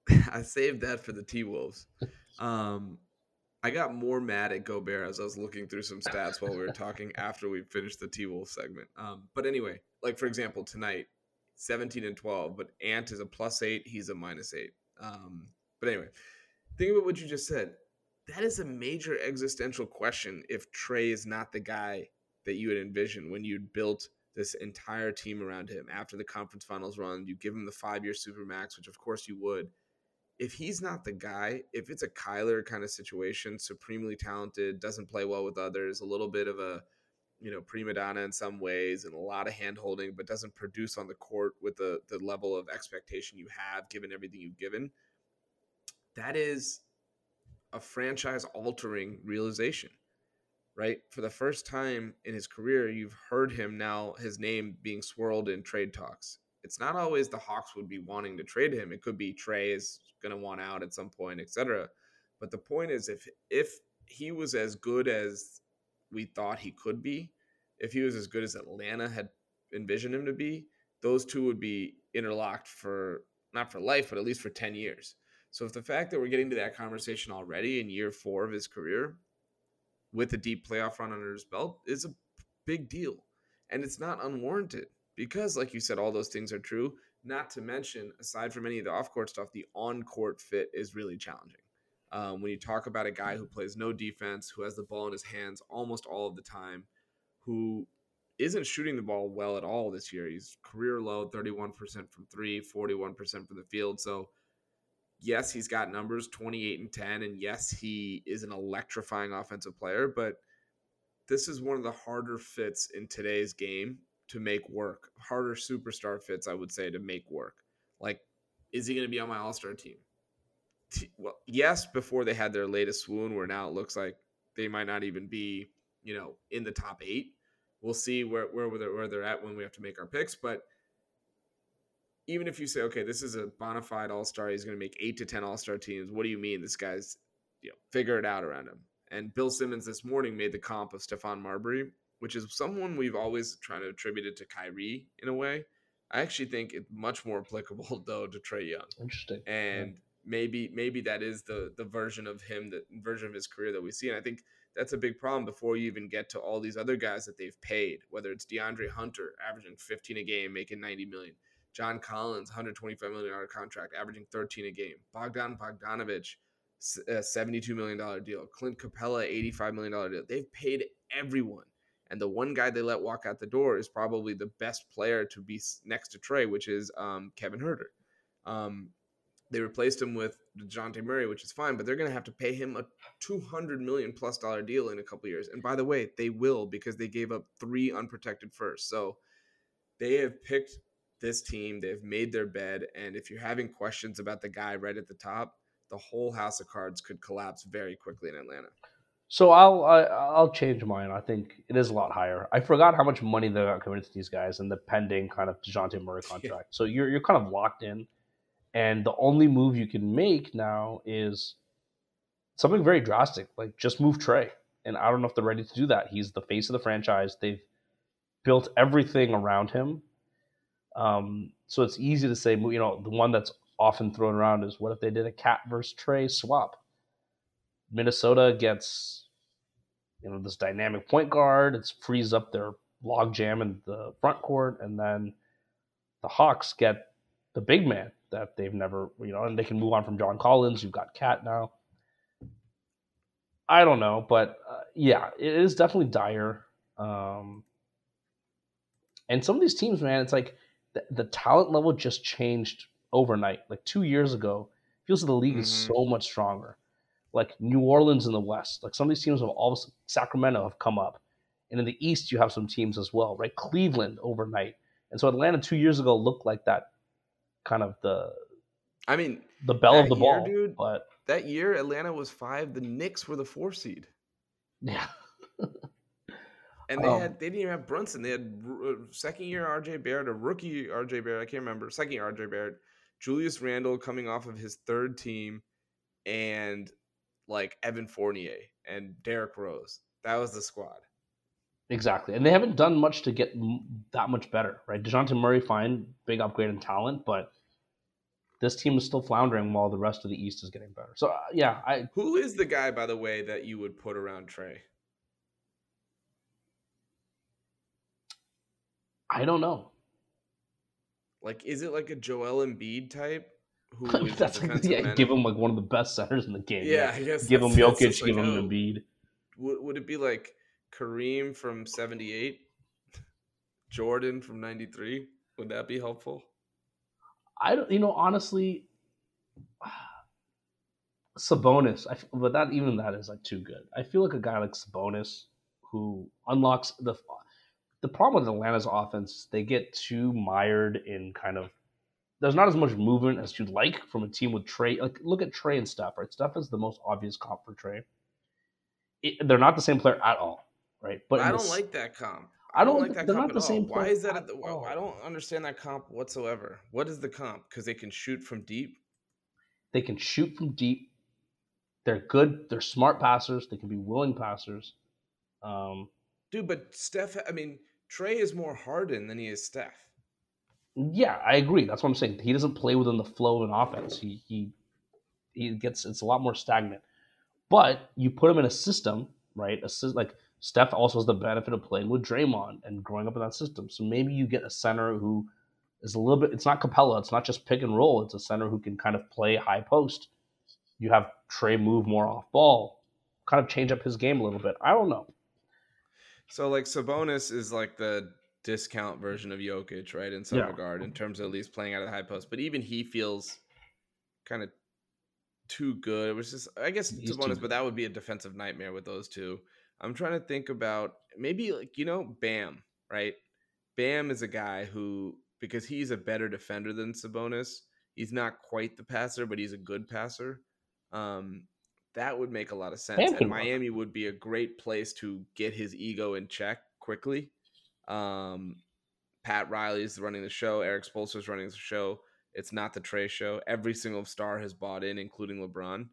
Speaker 2: I saved that for the T Wolves. Um, I got more mad at Gobert as I was looking through some stats while we were talking after we finished the T Wolf segment. Um, but anyway, like for example, tonight 17 and 12, but Ant is a plus eight. He's a minus eight. Um, but anyway, think about what you just said. That is a major existential question if Trae is not the guy that you had envisioned when you built this entire team around him after the conference finals run. You give him the five year super max, which of course you would. if he's not the guy, if it's a Kyler kind of situation, supremely talented, doesn't play well with others, a little bit of a you know prima donna in some ways and a lot of hand holding but doesn't produce on the court with the the level of expectation you have given everything you've given. That is a franchise altering realization right? For the first time in his career you've heard him now his name being swirled in trade talks. It's not always the hawks would be wanting to trade him. It could be Trae is going to want out at some point etc but the point is if if he was as good as we thought he could be, if he was as good as Atlanta had envisioned him to be, those two would be interlocked for not for life, but at least for 10 years. So if the fact that we're getting to that conversation already in year four of his career with a deep playoff run under his belt is a big deal. And it's not unwarranted because, like you said, all those things are true. Not to mention, aside from any of the off court stuff, the on court fit is really challenging. Um, when you talk about a guy who plays no defense, who has the ball in his hands almost all of the time, who isn't shooting the ball well at all this year. He's career low, 31% from three, 41% from the field. So, yes, he's got numbers 28 and 10. And yes, he is an electrifying offensive player, but this is one of the harder fits in today's game to make work. Harder superstar fits, I would say, to make work. Like, is he going to be on my all star team? Well, yes, before they had their latest swoon, where now it looks like they might not even be, you know, in the top eight. We'll see where where they're, where they're at when we have to make our picks. But even if you say, okay, this is a bona fide all star, he's going to make eight to ten all star teams. What do you mean this guy's, you know, figure it out around him? And Bill Simmons this morning made the comp of Stephon Marbury, which is someone we've always tried to attribute it to Kyrie in a way. I actually think it's much more applicable though to Trae Young.
Speaker 1: Interesting.
Speaker 2: And maybe maybe that is the the version of him that version of his career that we see and i think that's a big problem before you even get to all these other guys that they've paid whether it's deandre hunter averaging 15 a game making 90 million john collins 125 million dollar contract averaging 13 a game bogdan bogdanovich a 72 million dollar deal Clint Capela 85 million dollar deal they've paid everyone and the one guy they let walk out the door is probably the best player to be next to Trae, which is um, Kevin Huerter. Um, they replaced him with Dejounte Murray, which is fine, but they're going to have to pay him a 200 million plus dollar deal in a couple years. And by the way, they will because they gave up three unprotected firsts. So they have picked this team, they've made their bed. And if you're having questions about the guy right at the top, the whole house of cards could collapse very quickly in Atlanta.
Speaker 1: So I'll I, will i will change mine. I think it is a lot higher. I forgot how much money they got committed to these guys and the pending kind of Dejounte Murray contract. Yeah. So you're you're kind of locked in and the only move you can make now is something very drastic, like just move Trae. And I don't know if they're ready to do that. He's the face of the franchise. They've built everything around him. Um, so it's easy to say, you know, the one that's often thrown around is what if they did a KAT versus Trae swap? Minnesota gets, you know, this dynamic point guard. It frees up their logjam in the front court, and then the Hawks get the big man that they've never, you know, and they can move on from John Collins. You've got KAT now. I don't know, but uh, yeah, it is definitely dire. Um, and some of these teams, man, it's like the, the, talent level just changed overnight. Like two years ago, feels like the league mm-hmm. is so much stronger. Like New Orleans in the West, like some of these teams have all of Sacramento have come up, and in the East you have some teams as well, right? Cleveland overnight, and so Atlanta two years ago looked like that kind of the
Speaker 2: I mean
Speaker 1: the bell of the
Speaker 2: year,
Speaker 1: ball,
Speaker 2: dude.
Speaker 1: But
Speaker 2: that year Atlanta was five. The Knicks were the four seed.
Speaker 1: Yeah.
Speaker 2: and they um, had they didn't even have Brunson. They had uh, second year RJ Barrett, a rookie RJ Barrett. I can't remember second year RJ Barrett. Julius Randle coming off of his third team, and like Evan Fournier and Derrick Rose. That was the squad.
Speaker 1: Exactly, and they haven't done much to get that much better, right? Dejounte Murray, fine, big upgrade in talent, but this team is still floundering while the rest of the East is getting better. So uh, yeah, I
Speaker 2: who is the guy by the way that you would put around Trae?
Speaker 1: I don't know.
Speaker 2: Like, is it like a Joel Embiid type?
Speaker 1: Who is that's like, yeah, give him like one of the best centers in the game.
Speaker 2: Yeah, I guess
Speaker 1: give him Jokic, give like, him oh, Embiid.
Speaker 2: Would, would it be like Kareem from '78, Jordan from '93? Would that be helpful?
Speaker 1: I don't, you know, honestly, Sabonis, I, but that even that is like too good. I feel like a guy like Sabonis who unlocks the the problem with Atlanta's offense. They get too mired in kind of there's not as much movement as you'd like from a team with Trae. Like look at Trae and Steph. Right, Steph is the most obvious comp for Trae. It, they're not the same player at all, right?
Speaker 2: But I don't like that comp.
Speaker 1: I don't, I don't like that comp at all.
Speaker 2: Why is that? At The, well, I don't understand that comp whatsoever. What is the comp? Because they can shoot from deep.
Speaker 1: They can shoot from deep. They're good. They're smart passers. They can be willing passers. Um,
Speaker 2: Dude, but Steph. I mean, Trae is more Harden than he is Steph.
Speaker 1: Yeah, I agree. That's what I'm saying. He doesn't play within the flow of an offense. He he he gets it's a lot more stagnant. But you put him in a system, right? A like Steph also has the benefit of playing with Draymond and growing up in that system. So maybe you get a center who is a little bit. It's not Capela. It's not just pick and roll. It's a center who can kind of play high post. You have Trae move more off ball, kind of change up his game a little bit. I don't know.
Speaker 2: So like Sabonis is like the discount version of Jokic, right? In some yeah. regard, in terms of at least playing out of the high post. But even he feels kind of too good. It was just, I guess, He's Sabonis, but that would be a defensive nightmare with those two. I'm trying to think about maybe like you know Bam, right? Bam is a guy who because he's a better defender than Sabonis. He's not quite the passer, but he's a good passer. Um, that would make a lot of sense. And Miami would be a great place to get his ego in check quickly. Um, Pat Riley's running the show. Erik Spoelstra's running the show. It's not the Trae show. Every single star has bought in, including LeBron.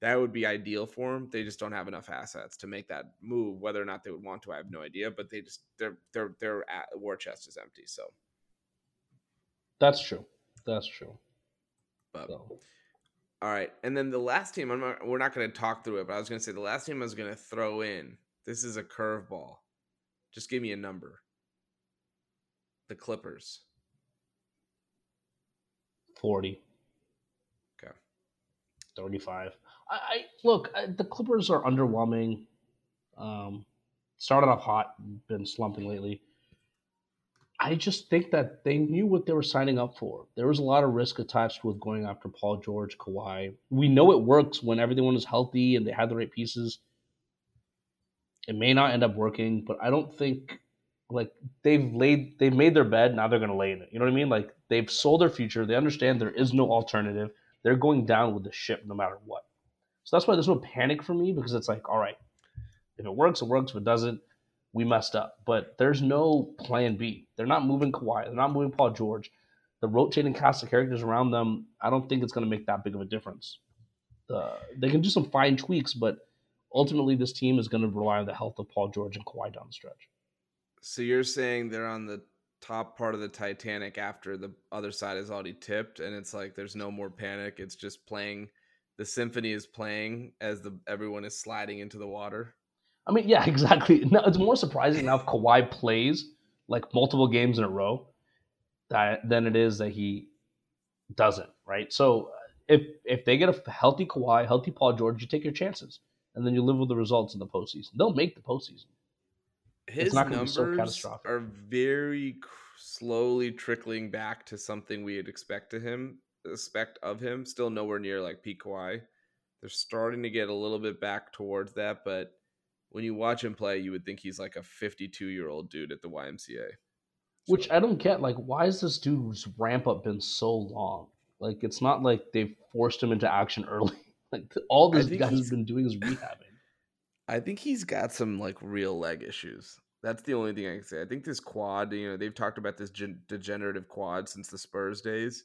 Speaker 2: That would be ideal for them. They just don't have enough assets to make that move. Whether or not they would want to, I have no idea. But they just their their their war chest is empty. So
Speaker 1: that's true. That's true.
Speaker 2: But so. all right, and then the last team. I'm not, we're not going to talk through it, but I was going to say the last team I was going to throw in. This is a curveball. Just give me a number. The Clippers.
Speaker 1: 40.
Speaker 2: Okay.
Speaker 1: 35. I, I look, I, the Clippers are underwhelming. Um, started off hot, been slumping lately. I just think that they knew what they were signing up for. There was a lot of risk attached with going after Paul George, Kawhi. We know it works when everyone is healthy and they have the right pieces. It may not end up working, but I don't think like they've laid they've made their bed now they're going to lay in it you know what i mean like they've sold their future they understand there is no alternative they're going down with the ship no matter what. So that's why there's no panic for me because it's like all right if it works it works. If it doesn't we messed up. But there's no plan b. They're not moving Kawhi. They're not moving Paul George. The rotating cast of characters around them I don't think it's going to make that big of a difference. The, they can do some fine tweaks but ultimately this team is going to rely on the health of Paul George and Kawhi down the stretch.
Speaker 2: So you're saying they're on the top part of the Titanic after the other side is already tipped, and it's like there's no more panic. It's just playing. The symphony is playing as the everyone is sliding into the water.
Speaker 1: I mean, yeah, exactly. No, it's more surprising now if Kawhi plays like multiple games in a row that than it is that he doesn't. Right. So uh, if if they get a healthy Kawhi, healthy Paul George, you take your chances, and then you live with the results in the postseason. They'll make the postseason
Speaker 2: his numbers so are very slowly trickling back to something we would expect to him expect of him. Still nowhere near like peak Kawhi. They're starting to get a little bit back towards that, but when you watch him play, you would think he's like a 52 year old dude at the YMCA.
Speaker 1: Which I don't get. Like, why has this dude's ramp up been so long? Like, it's not like they've forced him into action early. Like, all this guy's been doing is rehabbing.
Speaker 2: I think he's got some like real leg issues. That's the only thing I can say. I think this quad, you know, they've talked about this gen- degenerative quad since the Spurs days,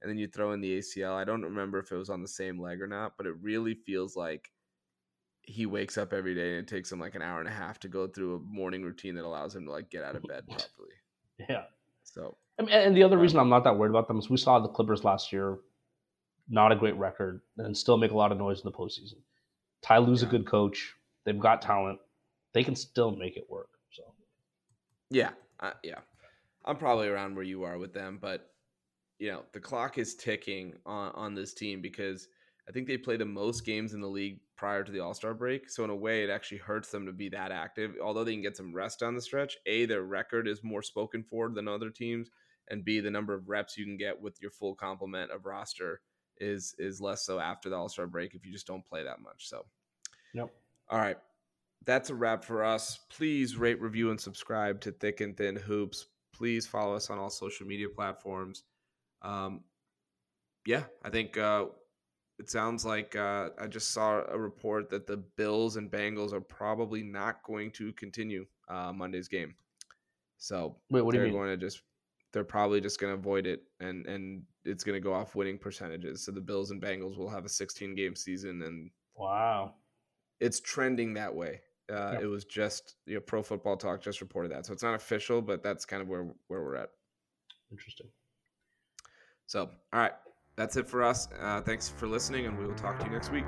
Speaker 2: and then you throw in the ACL. I don't remember if it was on the same leg or not, but it really feels like he wakes up every day and it takes him like an hour and a half to go through a morning routine that allows him to like get out of bed properly.
Speaker 1: Yeah.
Speaker 2: So,
Speaker 1: I mean, and the other reason I'm not that worried about them is we saw the Clippers last year, not a great record, and still make a lot of noise in the postseason. Ty Lue's yeah. a good coach. They've got talent. They can still make it work. So,
Speaker 2: yeah, uh, yeah, I'm probably around where you are with them, but you know the clock is ticking on on this team because I think they play the most games in the league prior to the All Star break. So in a way, it actually hurts them to be that active. Although they can get some rest down the stretch, a their record is more spoken for than other teams, and b the number of reps you can get with your full complement of roster is is less so after the All Star break if you just don't play that much. So,
Speaker 1: yep.
Speaker 2: All right, that's a wrap for us. Please rate, review, and subscribe to Thick and Thin Hoops. Please follow us on all social media platforms. Um, yeah, I think uh, it sounds like uh, I just saw a report that the Bills and Bengals are probably not going to continue uh, Monday's game. So
Speaker 1: wait, what do
Speaker 2: you
Speaker 1: mean?
Speaker 2: Going to just they're probably just going to avoid it, and and it's going to go off winning percentages. So the Bills and Bengals will have a 16 game season, and
Speaker 1: wow,
Speaker 2: it's trending that way. Uh. It was just you know, Pro Football Talk just reported that, so it's not official, but that's kind of where where we're at.
Speaker 1: Interesting.
Speaker 2: So, all right, that's it for us. Uh, thanks for listening, and we will talk to you next week.